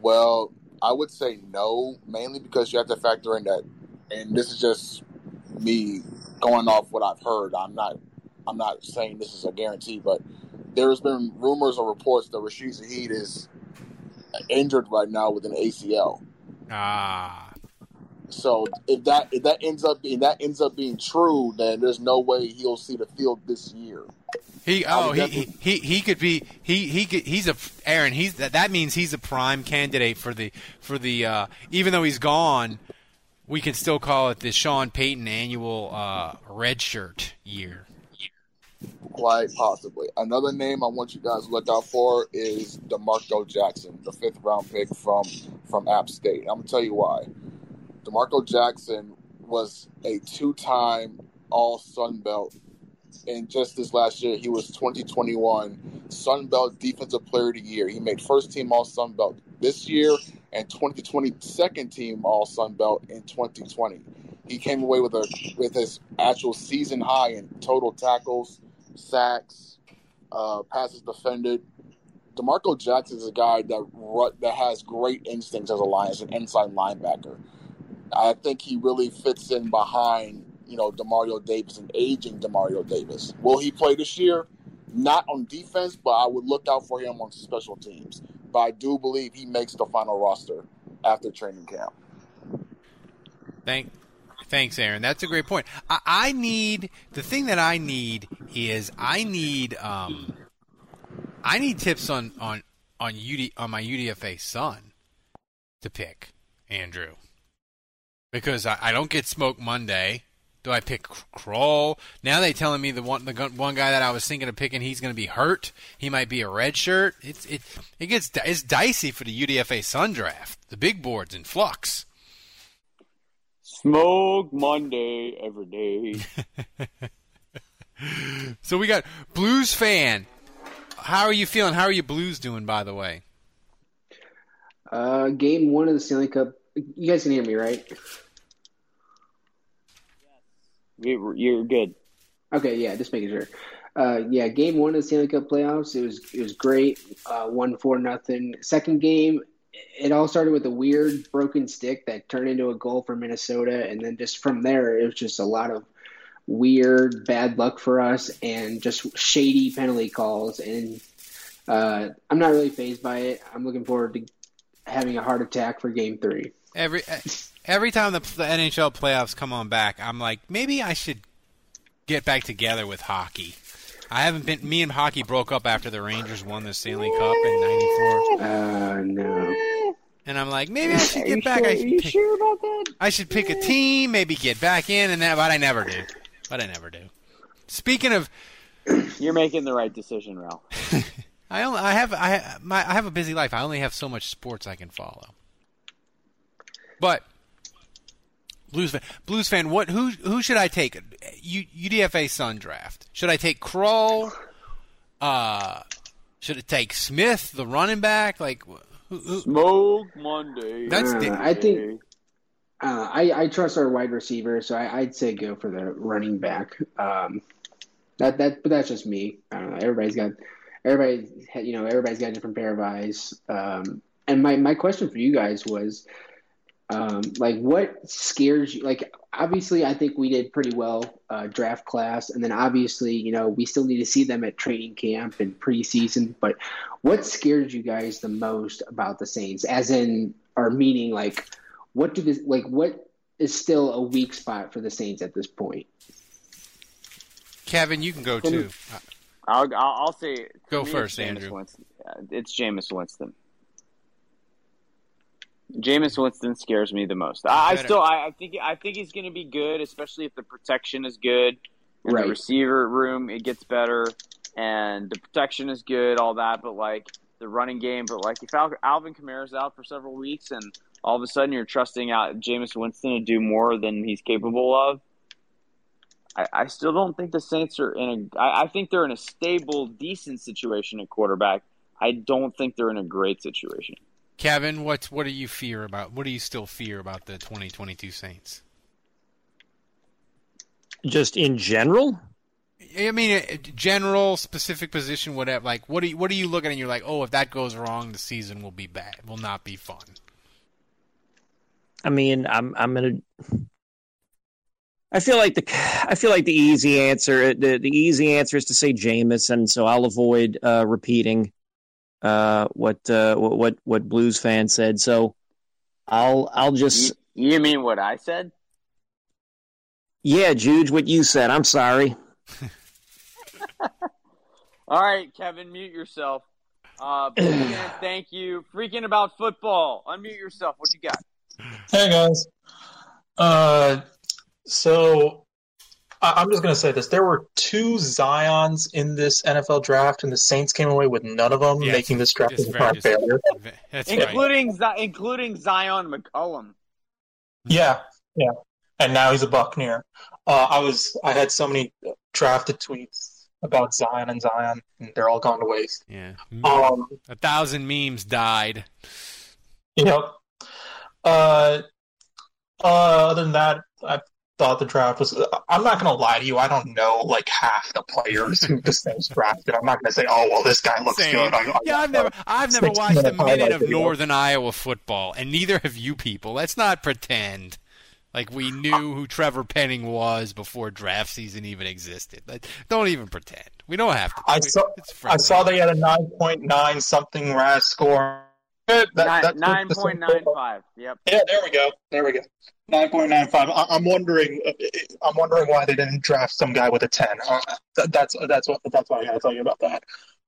Well, I would say no, mainly because you have to factor in that, and this is just me going off what I've heard. I'm not, I'm not saying this is a guarantee, but there's been rumors or reports that Rashid Shaheed is injured right now with an ACL. Ah, So if that if that ends up being that ends up being true, then there's no way he'll see the field this year. He oh he, definitely- he he could be he he could, he's a Aaron he's that that means he's a prime candidate for the for the uh, even though he's gone we can still call it the Sean Payton annual uh, red shirt year. Quite possibly. Another name I want you guys to look out for is DeMarco Jackson, the fifth round pick from from App State. I'm gonna tell you why. DeMarco Jackson was a two time All Sun Belt, and just this last year he was 2021 Sun Belt Defensive Player of the Year. He made first team All Sun Belt this year and 2020 second team All Sun Belt in 2020. He came away with a with his actual season high in total tackles, sacks, uh, passes defended. Demarco Jackson is a guy that that has great instincts as a line as an inside linebacker. I think he really fits in behind you know Demario Davis and aging Demario Davis. Will he play this year? Not on defense, but I would look out for him on special teams. But I do believe he makes the final roster after training camp. Thank, thanks, Aaron. That's a great point. I, I need the thing that I need is I need um, I need tips on on on UD on my UDFA son to pick Andrew because I, I don't get smoke Monday. Do I pick Kroll? Now they telling me the one the one guy that I was thinking of picking, he's going to be hurt. He might be a red shirt. It's it it gets it's dicey for the UDFA Sun draft. The big board's in flux. Smoke Monday every day. so we got Blues fan. How are you feeling? How are you Blues doing, by the way? Uh, game one of the Stanley Cup. You guys can hear me, right? You're good. Okay, yeah, just making sure. Uh, yeah, game one of the Stanley Cup playoffs. It was it was great. Uh, one four nothing. Second game, it all started with a weird broken stick that turned into a goal for Minnesota, and then just from there, it was just a lot of weird bad luck for us and just shady penalty calls. And uh, I'm not really phased by it. I'm looking forward to having a heart attack for Game Three. Every every time the, the NHL playoffs come on back, I'm like, maybe I should get back together with hockey. I haven't been. Me and hockey broke up after the Rangers won the Stanley Cup in '94. Uh, no. And I'm like, maybe I should get back. Sure, I should you pick, sure about that? I should pick a team, maybe get back in, and that. But I never do. But I never do. Speaking of, You're making the right decision, Ralph. I only I have I my I have a busy life. I only have so much sports I can follow. But Blues fan, Blues fan, what who who should I take? U, UDFA Sun draft. Should I take Kroll? Uh, should it take Smith, the running back? Like, who, who, Smoke Monday. That's Uh, di- I think uh, I, I trust our wide receiver, so I, I'd say go for the running back. Um, that that, but that's just me. I don't know. Everybody's got everybody. You know, everybody's got a different pair of eyes. Um, and my my question for you guys was, um, like, what scares you? Like, obviously, I think we did pretty well uh, draft class, and then obviously, you know, we still need to see them at training camp and preseason. But what scares you guys the most about the Saints? As in, our meaning like, what do this like? What is still a weak spot for the Saints at this point? Kevin, you can go too. I'll, I'll, I'll say. Go first, it's Jameis Andrew. Winston. Uh, it's Jameis Winston. Jameis Winston scares me the most. I, I still, I, I think, I think he's going to be good, especially if the protection is good and Right. the receiver room it gets better and the protection is good, all that. But like the running game, but like if Al, Alvin Kamara's out for several weeks and all of a sudden you're trusting out Jameis Winston to do more than he's capable of. I, I still don't think the Saints are in a. I, I think they're in a stable, decent situation at quarterback. I don't think they're in a great situation. Kevin, what what do you fear about? What do you still fear about the 2022 Saints? Just in general, I mean, uh, general, specific position, whatever. Like, what do you what are you looking at? and You're like, oh, if that goes wrong, the season will be bad. Will not be fun. I mean, I'm I'm gonna. I feel like the I feel like the easy answer the, the easy answer is to say Jameis, and so I'll avoid uh, repeating uh, what uh, what what what Blues fan said. So I'll I'll just You, you mean what I said? yeah, Juge, what you said. I'm sorry. All right, Kevin, mute yourself. Uh, Freaking, thank you. Freaking about football. Unmute yourself. What you got? Hey guys. Uh, so I- I'm just gonna say this: there were two Zion's in this NFL draft, and the Saints came away with none of them, Yeah, making this draft a very failure. That's right. including Zi- including Zyon McCollum. Yeah, yeah. And now he's a Buccaneer. Uh, I was I had so many drafted tweets about Zion and Zion, and they're all gone to waste. Yeah. Um, A thousand memes died. Yep. Uh, uh, other than that, I thought the draft was. I'm not going to lie to you. I don't know like half the players who the Saints drafted. I'm not going to say, oh well, this guy looks Same. good. I, I, Yeah, I've never, I've never watched a minute minute of video. Northern Iowa football, and neither have you people. Let's not pretend like we knew who Trevor Penning was before draft season even existed. Like, Don't even pretend. We don't have to. I We- saw. it's I saw they had a 9.9 something RAS score. That- Nine that's nine the point same nine five. Yep. Yeah, there we go. There we go. Nine point nine five. I'm wondering. uh, I'm wondering why they didn't draft some guy with a ten. Uh, th- that's that's what that's what I got to tell you about that.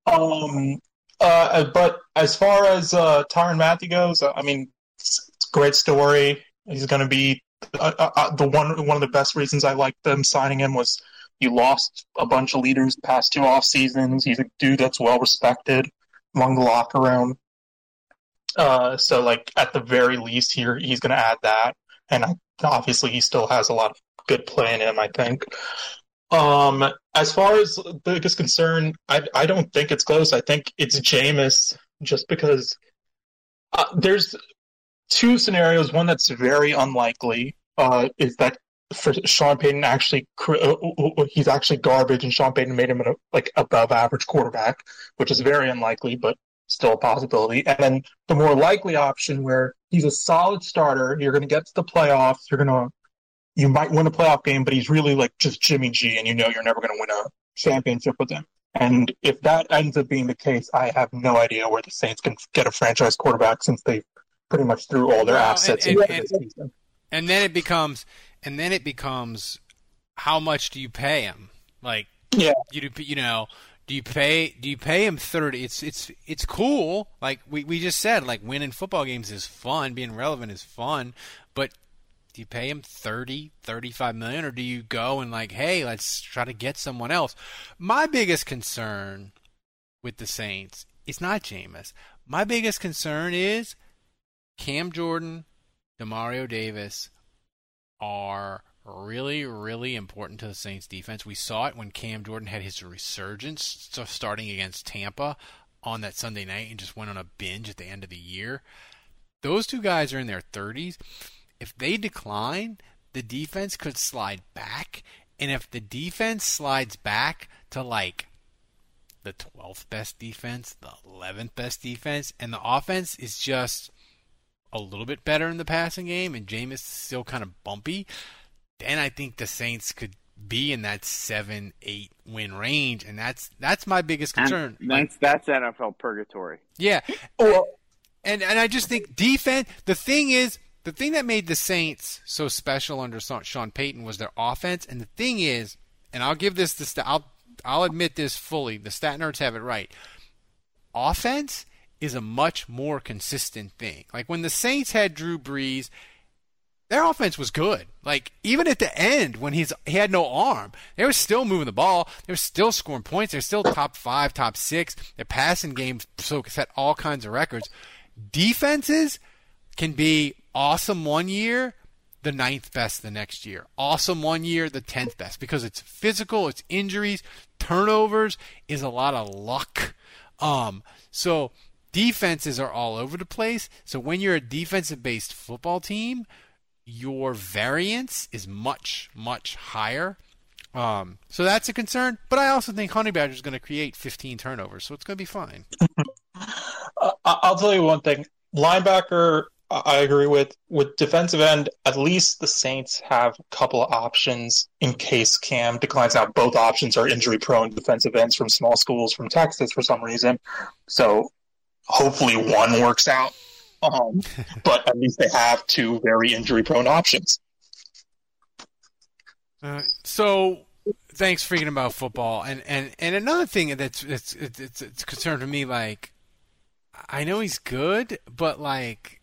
Um. Uh. But as far as uh, Tyrann Mathieu goes, I mean, it's, it's great story. He's going to be uh, uh, uh, the one. One of the best reasons I liked them signing him was you lost a bunch of leaders past two off seasons. He's a dude that's well respected among the locker room. So like at the very least here, he's going to add that, and I, obviously he still has a lot of good play in him. I think. Um, as far as biggest concern, I I don't think it's close. I think it's Jameis, just because uh, there's two scenarios. One that's very unlikely uh, is that for Sean Payton actually uh, he's actually garbage, and Sean Payton made him a like above average quarterback, which is very unlikely, but still a possibility. And then the more likely option where he's a solid starter, you're going to get to the playoffs, you're going to you might win a playoff game, but he's really like just Jimmy G, and you know you're never going to win a championship with him. And if that ends up being the case, I have no idea where the Saints can get a franchise quarterback since they pretty much threw all their Well, assets and- into and- this season. and then it becomes and then it becomes how much do you pay him like Yeah. you do you know do you pay do you pay him 30 it's it's it's cool. Like we, we just said like winning football games is fun. Being relevant is fun. But do you pay him 30 35 million? Or do you go and like hey let's try to get someone else? My biggest concern with the saints is not Jameis. my biggest concern is cam jordan Demario Davis are really, really important to the Saints defense. We saw it when Cam Jordan had his resurgence so starting against Tampa on that Sunday night and just went on a binge at the end of the year. Those two guys are in their 30s. If they decline, the defense could slide back. And if the defense slides back to like the 12th best defense, the 11th best defense, and the offense is just a little bit better in the passing game, and Jameis is still kind of bumpy, then I think the Saints could be in that seven, eight win range, and that's that's my biggest concern. And that's that's NFL purgatory. Yeah, oh, and and I just think defense. The thing is, the thing that made the Saints so special under Sean Payton was their offense, and the thing is, and I'll give this the I'll I'll admit this fully. The stat nerds have it right. Offense is a much more consistent thing. Like when the Saints had Drew Brees, their offense was good. Like even at the end when he's he had no arm, they were still moving the ball. They were still scoring points. They're still top five, top six. Their passing game so set all kinds of records. Defenses can be awesome one year, the ninth best the next year. Awesome one year, the tenth best because it's physical, it's injuries, turnovers is a lot of luck. Um, so defenses are all over the place. So when you're a defensive based football team, your variance is much, much higher. Um, so that's a concern. But I also think Honey Badger is going to create 15 turnovers, so it's going to be fine. Uh, I'll tell you one thing. Linebacker, I agree with. With defensive end, at least the Saints have a couple of options in case Cam declines. Now, both options are injury prone defensive ends from small schools from Texas for some reason. So hopefully one works out. Um, but at least they have two very injury prone options. Uh, so thanks for freaking about football. And, and, and another thing that's it's, it's it's it's a concern to me. Like, I know he's good, but like,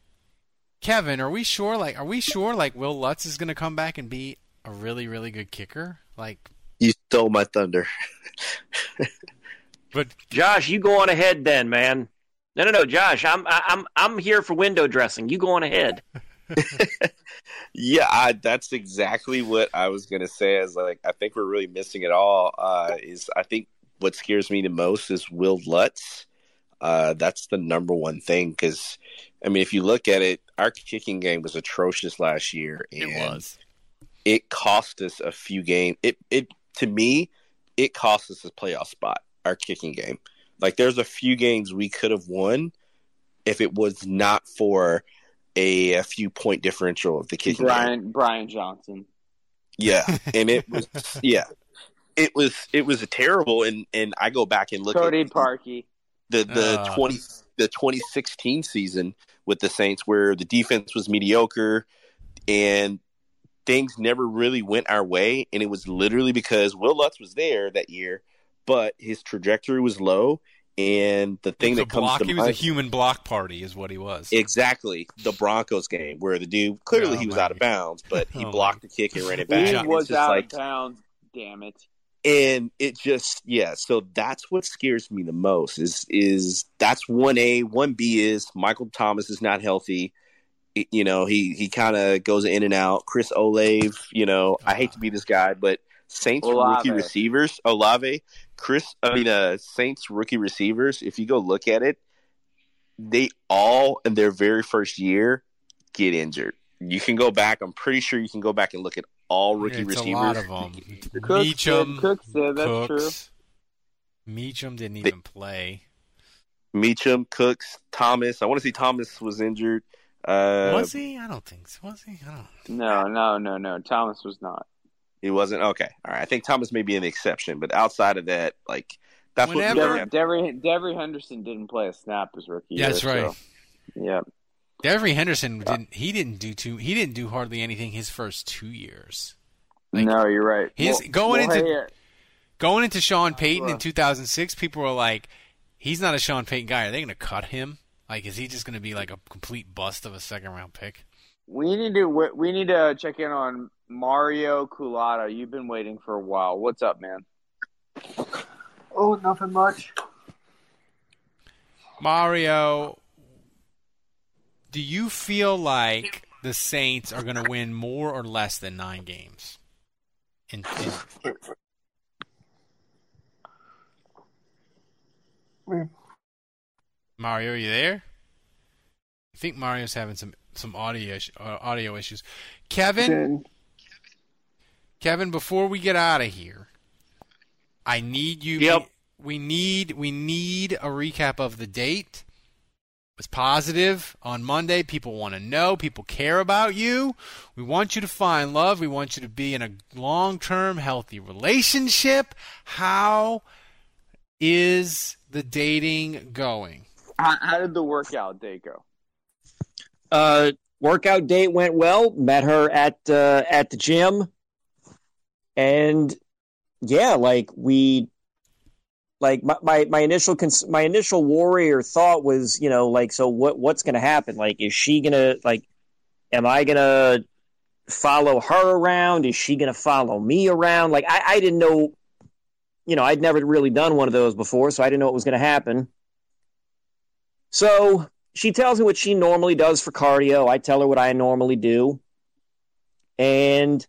Kevin, are we sure? Like, are we sure? Like, Will Lutz is going to come back and be a really really good kicker? Like, You stole my thunder. but Josh, you go on ahead then, man. No, no, no, Josh. I'm I'm I'm here for window dressing. You go on ahead. Yeah, I, that's exactly what I was gonna say. Is like I think we're really missing it all. Uh, is I think what scares me the most is Will Lutz. Uh, that's the number one thing because, I mean, if you look at it, our kicking game was atrocious last year. And It was. It cost us a few games. It it to me, it cost us a playoff spot. Our kicking game, like there's a few games we could have won if it was not for a, a few point differential of the kicking game. Brian Brian Johnson. Yeah, and it was yeah, it was it was a terrible. And and I go back and look Cody at Parkey. the the Ah. twenty the twenty sixteen season with the Saints, where the defense was mediocre and things never really went our way, and it was literally because Will Lutz was there that year, but his trajectory was low. And the thing that comes block, to he was a human block party, is what he was. exactly the Broncos game where the dude clearly Oh, he was out of bounds, but he Oh, blocked the kick and ran it back. He was out like of bounds. Damn it. and it just yeah so that's what scares me the most is is that's 1a 1b is michael thomas is not healthy you know he he kind of goes in and out chris olave you know i hate to be this guy but saints rookie receivers olave chris i mean uh saints rookie receivers if you go look at it they all in their very first year get injured you can go back i'm pretty sure you can go back and look at all rookie it's receivers a lot of them. Cooks Meachem, did, Cooks did, that's Cooks. Meachem didn't even play. Meachem, Cooks, Thomas. I want to see Thomas was injured. Uh, was he? I don't think so. Was he? I don't. No, no, no, no. Thomas was not. He wasn't. Okay, all right. I think Thomas may be an exception, but outside of that, like that's Whenever- what. we Devery, Devery, Devery Henderson didn't play a snap his rookie Yeah, year. that's right. So, yeah. Devery Henderson didn't. He didn't do too. He didn't do hardly anything his first two years. no, you're right. His Well- going well, into hey, uh, going into Sean Payton in 2006, people were like, "He's not a Sean Payton guy. Are they going to cut him? Like, is he just going to be like a complete bust of a second round pick?" we need to we- we need to check in on Mario Culata. You've been waiting for a while. What's up, man? Oh, nothing much. Mario, do you feel like the Saints are going to win more or less than nine games? In, in, Mario, are you there? I think Mario's having some some audio uh, audio issues. Kevin, Kevin, before we get out of here, I need you. Yep. We need we need a recap of the date. It was positive on Monday. People want to know. People care about you. We want you to find love. We want you to be in a long-term healthy relationship. How is the dating going? How, how did the workout day go? Uh, workout date went well. Met her at uh, at the gym, and yeah, like we, like my my, my initial cons- my initial worry or thought was, you know, like so what what's gonna happen? Like, is she gonna like, am I gonna follow her around? Is she gonna follow me around? Like, I I didn't know, you know, I'd never really done one of those before, so I didn't know what was gonna happen. So she tells me what she normally does for cardio. I tell her what I normally do. And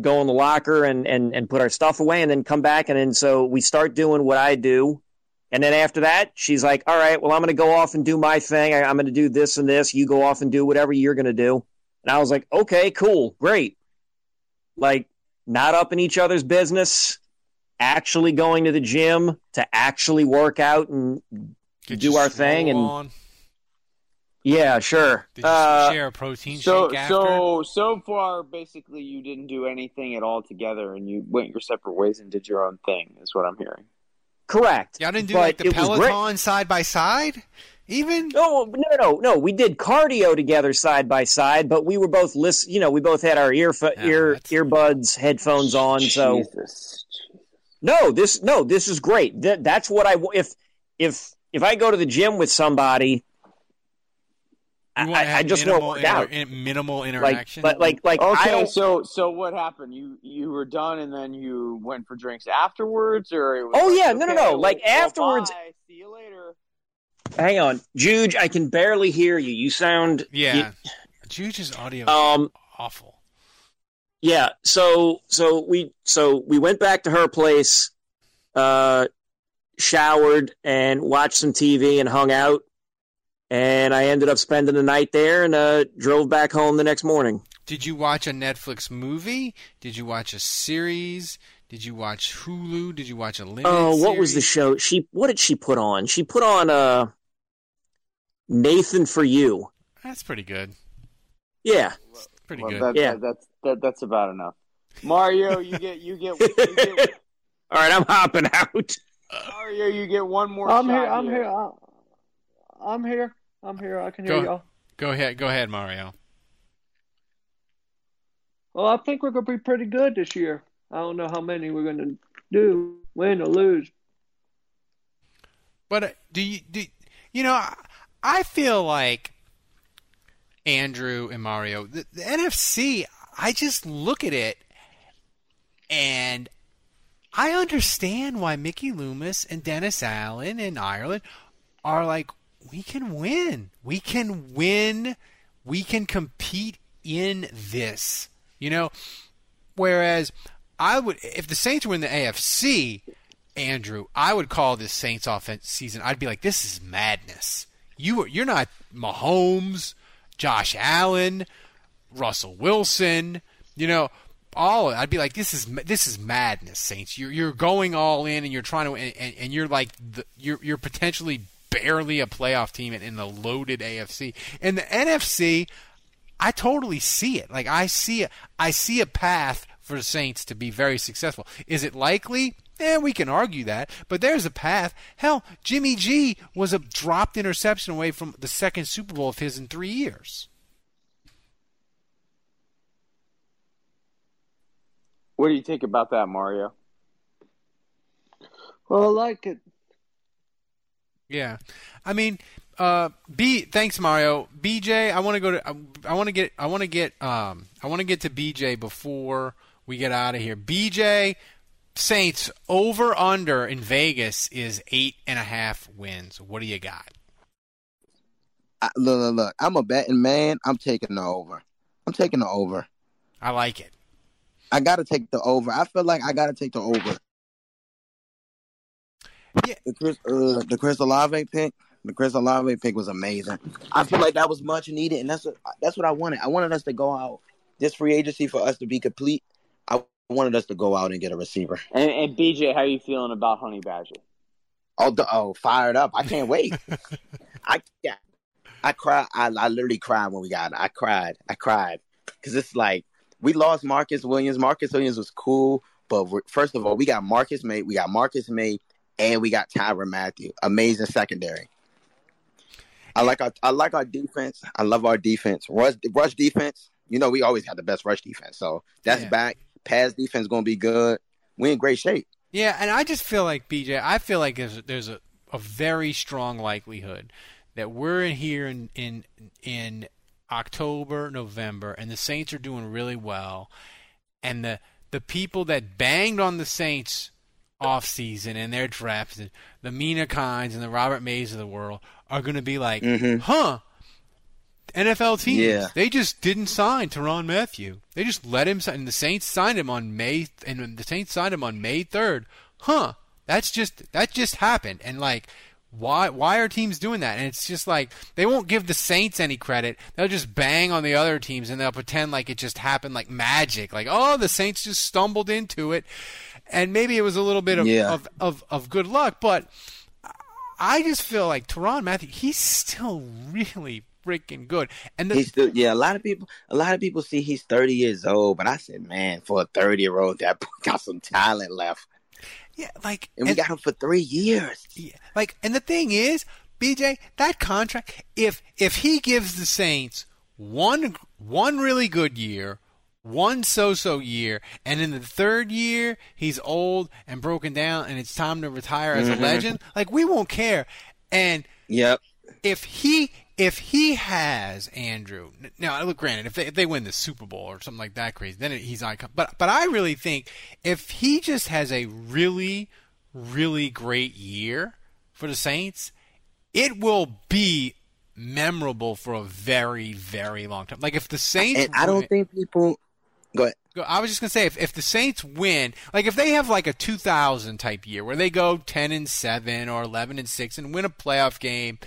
go in the locker and, and, and put our stuff away and then come back. And then so we start doing what I do. And then after that, she's like, all right, well, I'm going to go off and do my thing. I, I'm going to do this and this. You go off and do whatever you're going to do. And I was like, okay, cool, great. Like, not up in each other's business, actually going to the gym to actually work out and Get do our thing. And on. Yeah, sure. Did you Uh, share a protein So shake after? so so far, basically, you didn't do anything at all together, and you went your separate ways and did your own thing. Is what I'm hearing. correct. Y'all didn't do like the it was. Peloton side by side, even. No, no, no, no. We did cardio together side by side, but we were both listen. You know, we both had our ear ear earbuds, headphones on. So Jesus. no, this no, this is great. That, that's what I if if if I go to the gym with somebody, You I, want to I, have I just minimal won't work out. inter- in- minimal Like, interaction. but like like Okay, don't. so so what happened? You you were done, and then you went for drinks afterwards, or it was Oh like, yeah, no, no, okay, no. well- Like well, afterwards. bye. See you later. Hang on, Juge. I can barely hear you. You sound yeah, Juge's audio Um, awful. Yeah, so so we so we went back to her place. Uh showered, and watched some TV and hung out. And I ended up spending the night there and uh, drove back home the next morning. Did you watch a Netflix movie? Did you watch a series? Did you watch Hulu? Did you watch a limited Oh, what was the show? She what did she put on? She put on uh Nathan for you. That's pretty good. Yeah. Pretty Well, good. that, Yeah. that, that's that, that's about enough. Mario, you get you get, you get All right, I'm hopping out. Mario, you get one more I'm shot here. I'm here. I- I'm here. I'm here. I can hear Go, y'all. go ahead. Go ahead, Mario. Well, I think we're going to be pretty good this year. I don't know how many we're going to do, win or lose. But uh, do you do you know? I, feel like Andrew and Mario, the, the NFC. I just look at it, and I understand why Mickey Loomis and Dennis Allen and Ireland are like, we can win, we can win, we can compete in this. You know, whereas I would, if the Saints were in the AFC, Andrew, I would call this Saints offense season. I'd be like, this is madness. You are, you're not Mahomes, Josh Allen, Russell Wilson. You know, all I'd be like, this is this is madness, Saints. You're you're going all in, and you're trying to, and, and you're like, the, you're you're potentially barely a playoff team in, in the loaded AFC. In the NFC, I totally see it. Like I see it. I see a path for the Saints to be very successful. Is it likely? Eh, we can argue that, but there's a path. Hell, Jimmy G was a dropped interception away from the second Super Bowl of his in three years. What do you think about that, Mario? Well, I like it. Yeah, I mean, uh, B. Thanks, Mario. BJ, I want to go to. I, I want to get. I want to get. Um, I want to get to BJ before we get out of here. BJ, Saints over under in Vegas is eight and a half wins. What do you got? I, look, look, look. I'm a betting man. I'm taking the over. I'm taking the over. I like it. I got to take the over. I feel like I got to take the over. Yeah. The Chris, uh, the Chris Olave pick, the Chris Olave pick was amazing. I feel like that was much needed, and that's what that's what I wanted. I wanted us to go out this free agency for us to be complete. I wanted us to go out and get a receiver. And, and BJ, how you feeling about Honey Badger? Oh, the, oh, fired up! I can't wait. I yeah, I cried. I, I literally cried when we got it. I cried. I cried because it's like we lost Marcus Williams. Marcus Williams was cool, but first of all, we got Marcus Maye. We got Marcus Maye, and we got Tyrann Mathieu. Amazing secondary. I like our I like our defense. I love our defense. Rush rush defense. You know we always have the best rush defense, so that's Yeah. back. Pass defense gonna be good. We in great shape. Yeah, and I just feel like BJ. I feel like there's there's a, a very strong likelihood that we're in here in in in October, November, and the Saints are doing really well, and the the people that banged on the Saints off season and their drafts, and the Mina Kimes and the Robert Mays of the world, are going to be like, Mhm. huh. NFL teams, Yeah. they just didn't sign Tyrann Mathieu. They just let him sign. And the Saints signed him on May, and the Saints signed him on May third. Huh? That's just that just happened. And like, why why are teams doing that? And it's just like they won't give the Saints any credit. They'll just bang on the other teams and they'll pretend like it just happened like magic. Like, oh, the Saints just stumbled into it, and maybe it was a little bit of Yeah. of, of, of good luck, but I just feel like Tyrann Mathieu, he's still really freaking good. And the, he's still yeah. A lot of people, a lot of people see he's thirty years old, but I said, man, for a thirty year old, that boy got some talent left. Yeah, like, and we got him for three years. Yeah, like, and the thing is, BJ, that contract, if if he gives the Saints one one really good year, one so-so year, and in the third year he's old and broken down, and it's time to retire as Mhm. a legend, like we won't care. And Yep. if he if he has Andrew now look granted if they, if they win the Super Bowl or something like that crazy then he's icon but but I really think if he just has a really really great year for the Saints it will be memorable for a very very long time like if the Saints And I don't win- think people. Go ahead. I was just gonna say if, if the Saints win, like if they have like a 2000 type year where they go 10 and seven or 11 and six and win a playoff game,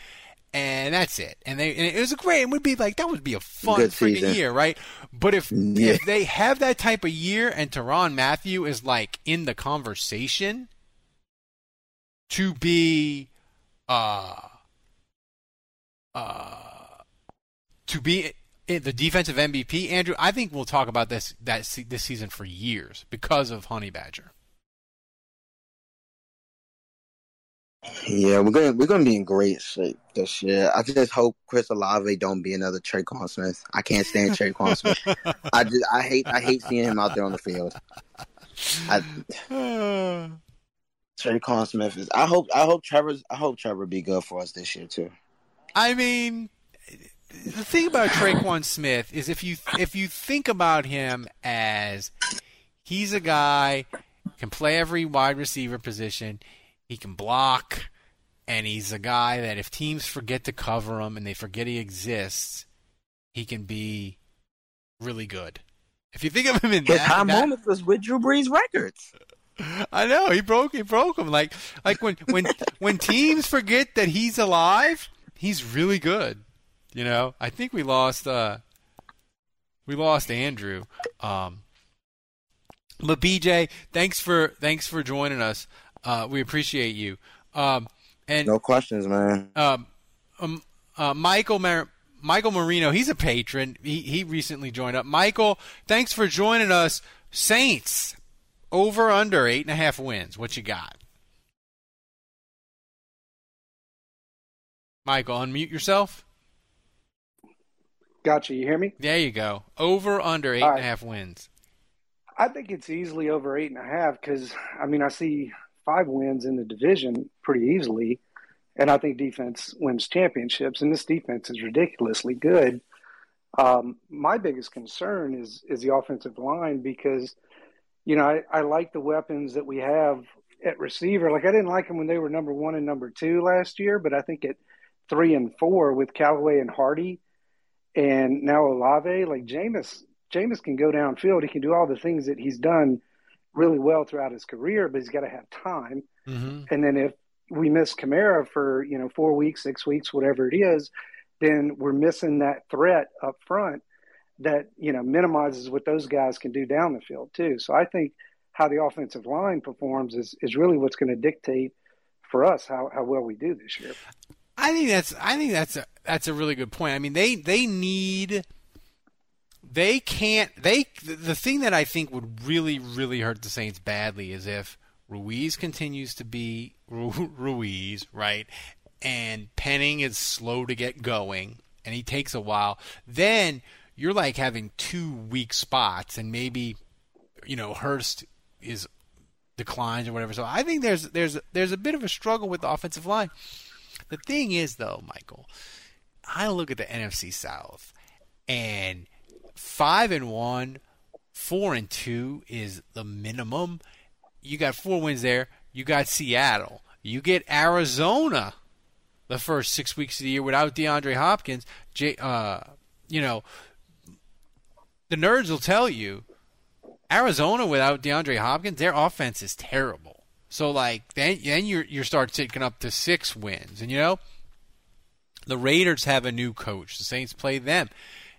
and that's it, and they and it was a great, it would be like that would be a fun Good freaking season. year, right? But if Yeah. if they have that type of year and Tyrann Mathieu is like in the conversation to be uh uh to be the defensive MVP, Andrew, I think we'll talk about this that this season for years because of Honey Badger. Yeah, we're gonna we're gonna be in great shape this year. I just hope Chris Olave don't be another Tre'Quan Smith. I can't stand Tre'Quan Smith. I just I hate I hate seeing him out there on the field. I, Tre'Quan Smith is. I hope I hope Trevor's I hope Trevor be good for us this year too. I mean, the thing about Tre'Quan Smith is if you if you think about him as he's a guy can play every wide receiver position, he can block, and he's a guy that if teams forget to cover him and they forget he exists, he can be really good. If you think of him in His that, high that- moment was with Drew Brees records. I know he broke he broke him like like when when when teams forget that he's alive, he's really good. You know, I think we lost uh we lost Andrew. Um but BJ, thanks for thanks for joining us. Uh we appreciate you. Um and No questions, man. um, um, uh, Michael Mar- Michael Marino, he's a patron. He he recently joined up. Michael, thanks for joining us. Saints over under eight and a half wins. What you got? Michael, unmute yourself. Gotcha. You hear me? There you go. Over under eight All and a right. half wins. I think it's easily over eight and a half because I mean I see five wins in the division pretty easily, and I think defense wins championships, and this defense is ridiculously good. Um, my biggest concern is is the offensive line because you know I, I like the weapons that we have at receiver. Like I didn't like them when they were number one and number two last year, but I think at three and four with Callaway and Harty, and now Olave, like Jameis, Jameis can go downfield. He can do all the things that he's done really well throughout his career, but he's got to have time. Mm-hmm. And then if we miss Kamara for you know four weeks, six weeks, whatever it is, then we're missing that threat up front that you know minimizes what those guys can do down the field too. So I think how the offensive line performs is is really what's going to dictate for us how, how well we do this year. I think that's I think that's a that's a really good point. I mean, they they need they can't they the thing that I think would really really hurt the Saints badly is if Ruiz continues to be Ruiz, right? And Penning is slow to get going and he takes a while. Then you're like having two weak spots and maybe you know Hurst is declines or whatever. So I think there's there's there's a bit of a struggle with the offensive line. The thing is, though, Michael, I look at the NFC South, and five and one, four and two is the minimum. You got four wins there. You got Seattle. You get Arizona. The first six weeks of the year without DeAndre Hopkins, J, uh, you know, the nerds will tell you Arizona without DeAndre Hopkins, their offense is terrible. So like then then you you start taking up to six wins, and you know the Raiders have a new coach. The Saints play them,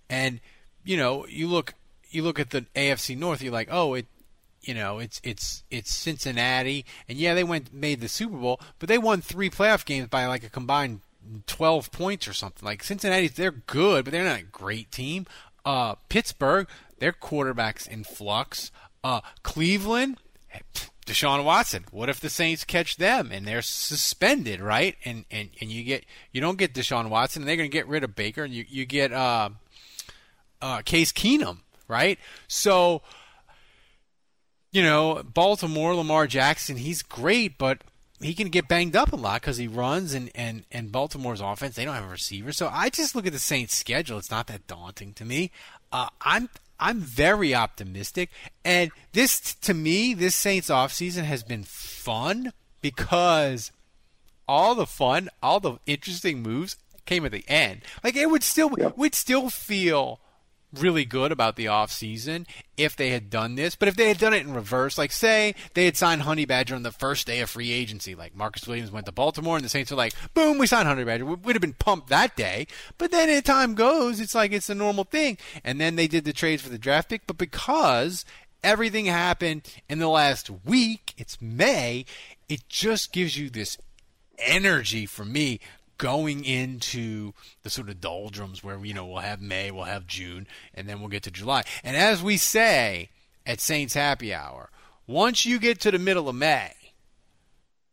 and you know you look you look at the AFC North. You're like, oh, it you know it's it's it's Cincinnati, and yeah, they went made the Super Bowl, but they won three playoff games by like a combined twelve points or something. Like Cincinnati, they're good, but they're not a great team. Uh, Pittsburgh, their quarterbacks in flux. Uh, Cleveland, Deshaun Watson. What if the Saints catch them and they're suspended, right? And and, and you get you don't get Deshaun Watson, and they're going to get rid of Baker, and you you get uh, uh, Case Keenum, right? So you know Baltimore, Lamar Jackson, he's great, but he can get banged up a lot because he runs and, and, and Baltimore's offense they don't have a receiver. So I just look at the Saints' schedule; it's not that daunting to me. Uh, I'm I'm very optimistic, and this to me, this Saints offseason has been fun because all the fun, all the interesting moves came at the end. Like it would still would still feel really good about the offseason if they had done this. But if they had done it in reverse, like say they had signed Honey Badger on the first day of free agency, like Marcus Williams went to Baltimore and the Saints were like, boom, we signed Honey Badger. We would have been pumped that day. But then as time goes, it's like it's a normal thing. And then they did the trades for the draft pick. But because everything happened in the last week, it's May, it just gives you this energy for me going into the sort of doldrums where you know we'll have May, we'll have June, and then we'll get to July. And as we say at Saints Happy Hour, once you get to the middle of May,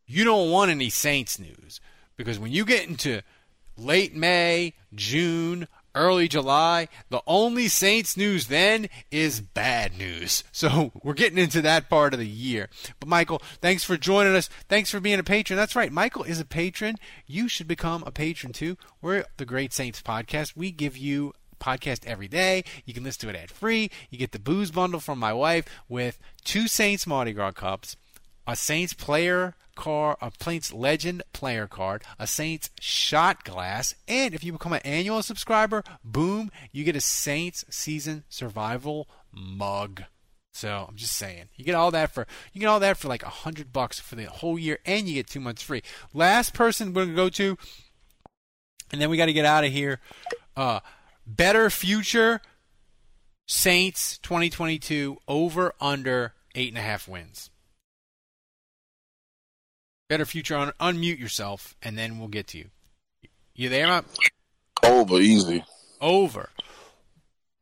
you don't want any Saints news because when you get into late May, June, early July, the only Saints news then is bad news. So we're getting into that part of the year. But Michael, thanks for joining us. Thanks for being a patron. That's right. Michael is a patron. You should become a patron too. We're the Great Saints Podcast. We give you podcast every day. You can listen to it ad free. You get the booze bundle from my wife with two Saints Mardi Gras cups, a Saints player card, a Saints Legend player card, a Saints shot glass, and if you become an annual subscriber, boom, you get a Saints season survival mug. So I'm just saying, you get all that for you get all that for like a hundred bucks for the whole year, and you get two months free. Last person we're gonna go to, and then we got to get out of here. Uh, better future Saints 2022 over under eight and a half wins. Better future on unmute yourself and then we'll get to you. You there? Over easy. Over.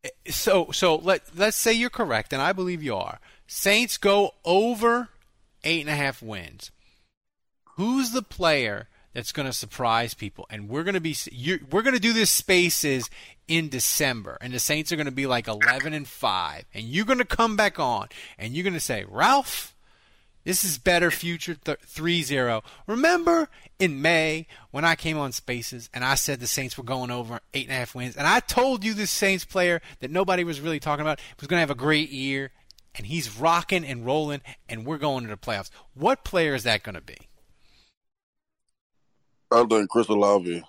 Eh, so so let let's say you're correct, and I believe you are. Saints go over eight and a half wins. Who's the player that's going to surprise people? And we're going to be we're going to do this spaces in December, and the Saints are going to be like eleven and five, and you're going to come back on, and you're going to say, Ralph. This is Better Future th- 3-0. Remember in May when I came on Spaces and I said the Saints were going over eight and a half wins, and I told you this Saints player that nobody was really talking about was going to have a great year, and he's rocking and rolling, and we're going to the playoffs. What player is that going to be? I think Chris Olave.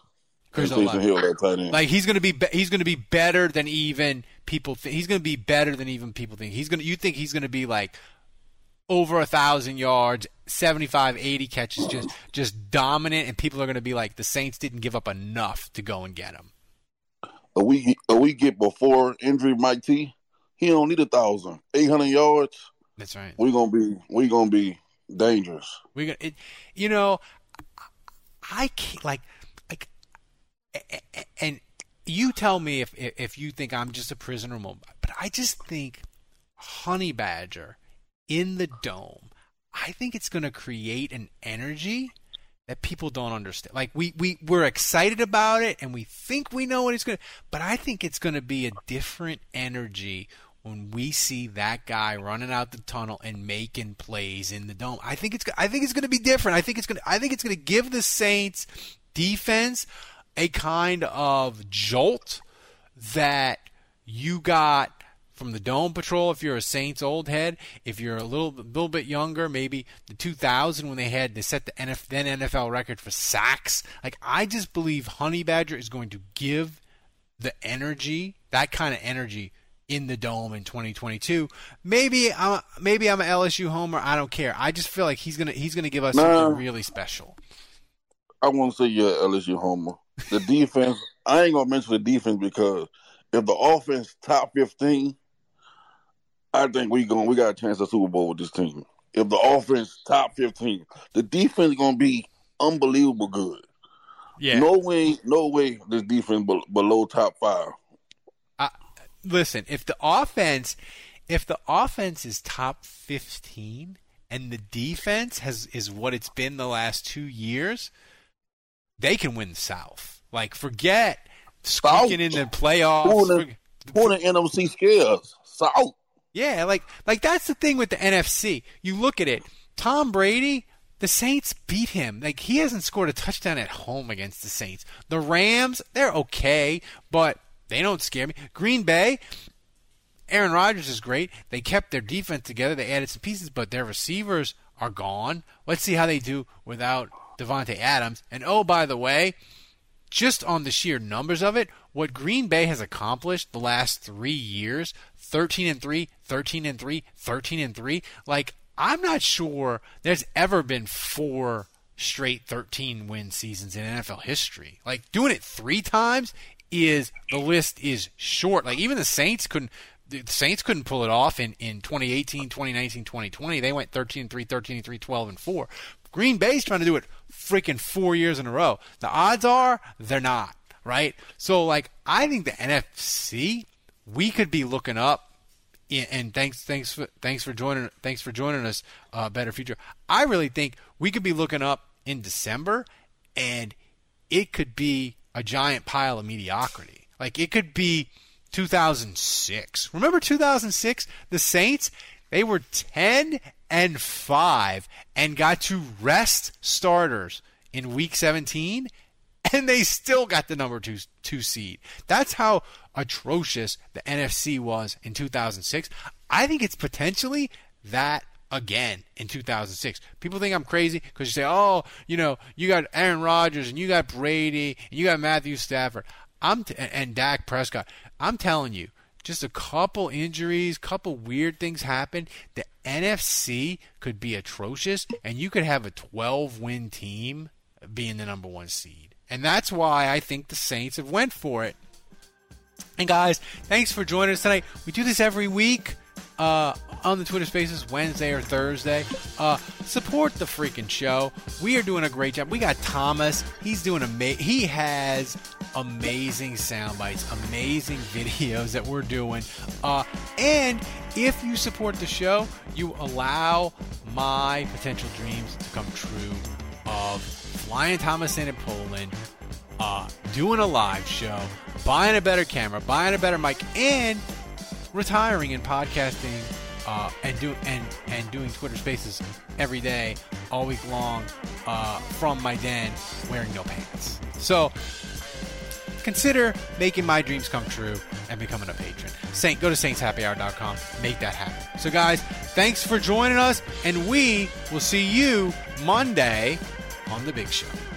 Chris Olave. Hill, tight end. Like he's going to be, be he's going to be better than even people think. He's going to be better than even people think. He's going to. You think he's going to be like over a thousand yards, 75, 80 catches, just just dominant, and people are going to be like, the Saints didn't give up enough to go and get him. A week a week get before injury, Mike T. He don't need a thousand, eight hundred yards. That's right. We're gonna be we're gonna be dangerous. We gonna, it, you know, I can't like like, and you tell me if if you think I'm just a prisoner moment, but I just think Honey Badger in the dome, I think it's going to create an energy that people don't understand. Like we we we're excited about it and we think we know what it's going to, but I think it's going to be a different energy when we see that guy running out the tunnel and making plays in the dome. I think it's I think it's going to be different. I think it's going to I think it's going to give the Saints defense a kind of jolt that you got from the Dome Patrol if you're a Saints old head. If you're a little little bit younger, maybe the 2000 when they had they set the NF, then NFL record for sacks. Like I just believe Honey Badger is going to give the energy, that kind of energy in the dome in 2022. Uh, maybe I'm maybe I'm an LSU homer. I don't care. I just feel like he's gonna he's gonna give us something really special. I want to say you're LSU homer. The defense. I ain't gonna mention the defense because if the offense top 15, I think we going we got a chance at Super Bowl with this team. If the offense top fifteen, the defense is gonna be unbelievable good. Yeah. No way, no way. This defense below top five. Uh, listen, if the offense, if the offense is top fifteen and the defense has is what it's been the last two years, they can win the South. Like forget squeaking in the playoffs. Who in the, who in the NFC scares? South. Yeah, like like that's the thing with the NFC. You look at it. Tom Brady, the Saints beat him. Like he hasn't scored a touchdown at home against the Saints. The Rams, they're okay, but they don't scare me. Green Bay, Aaron Rodgers is great. They kept their defense together. They added some pieces, but their receivers are gone. Let's see how they do without Davante Adams. And oh, by the way, just on the sheer numbers of it, what Green Bay has accomplished the last three years 13 and 3, 13 and 3, 13 and 3 like, I'm not sure there's ever been four straight 13 win seasons in NFL history. Like, doing it three times is the list is short. Like, even the Saints couldn't. The Saints couldn't pull it off in, in 2018, 2019, 2020. They went 13 and 3, 13 and 3, 12 and 4. Green Bay's trying to do it freaking four years in a row. The odds are they're not, right? So, like, I think the NFC, we could be looking up. And thanks, thanks, for, thanks for joining, thanks for joining us, uh, Better Future. I really think we could be looking up in December, and it could be a giant pile of mediocrity. Like it could be 2006. Remember 2006? The Saints, they were 10 and 5 and got to rest starters in week 17 and they still got the number 2 2 seed. That's how atrocious the NFC was in 2006. I think it's potentially that again in 2006. People think I'm crazy because you say, "Oh, you know, you got Aaron Rodgers and you got Brady and you got Matthew Stafford." I'm t- and Dak Prescott. I'm telling you, just a couple injuries, couple weird things happen. The NFC could be atrocious, and you could have a 12 win team being the number one seed. And that's why I think the Saints have went for it. And guys, thanks for joining us tonight. We do this every week uh, on the Twitter Spaces Wednesday or Thursday. Uh, support the freaking show. We are doing a great job. We got Thomas. He's doing amazing. He has amazing sound bites, amazing videos that we're doing. Uh, and if you support the show, you allow my potential dreams to come true of flying Thomas in Poland, uh, doing a live show, buying a better camera, buying a better mic, and retiring and podcasting uh, and do and and doing Twitter Spaces every day, all week long, uh, from my den, wearing no pants. So consider making my dreams come true and becoming a patron. Saint, go to saintshappyhour.com. Make that happen. So, guys, thanks for joining us, and we will see you Monday on the big show.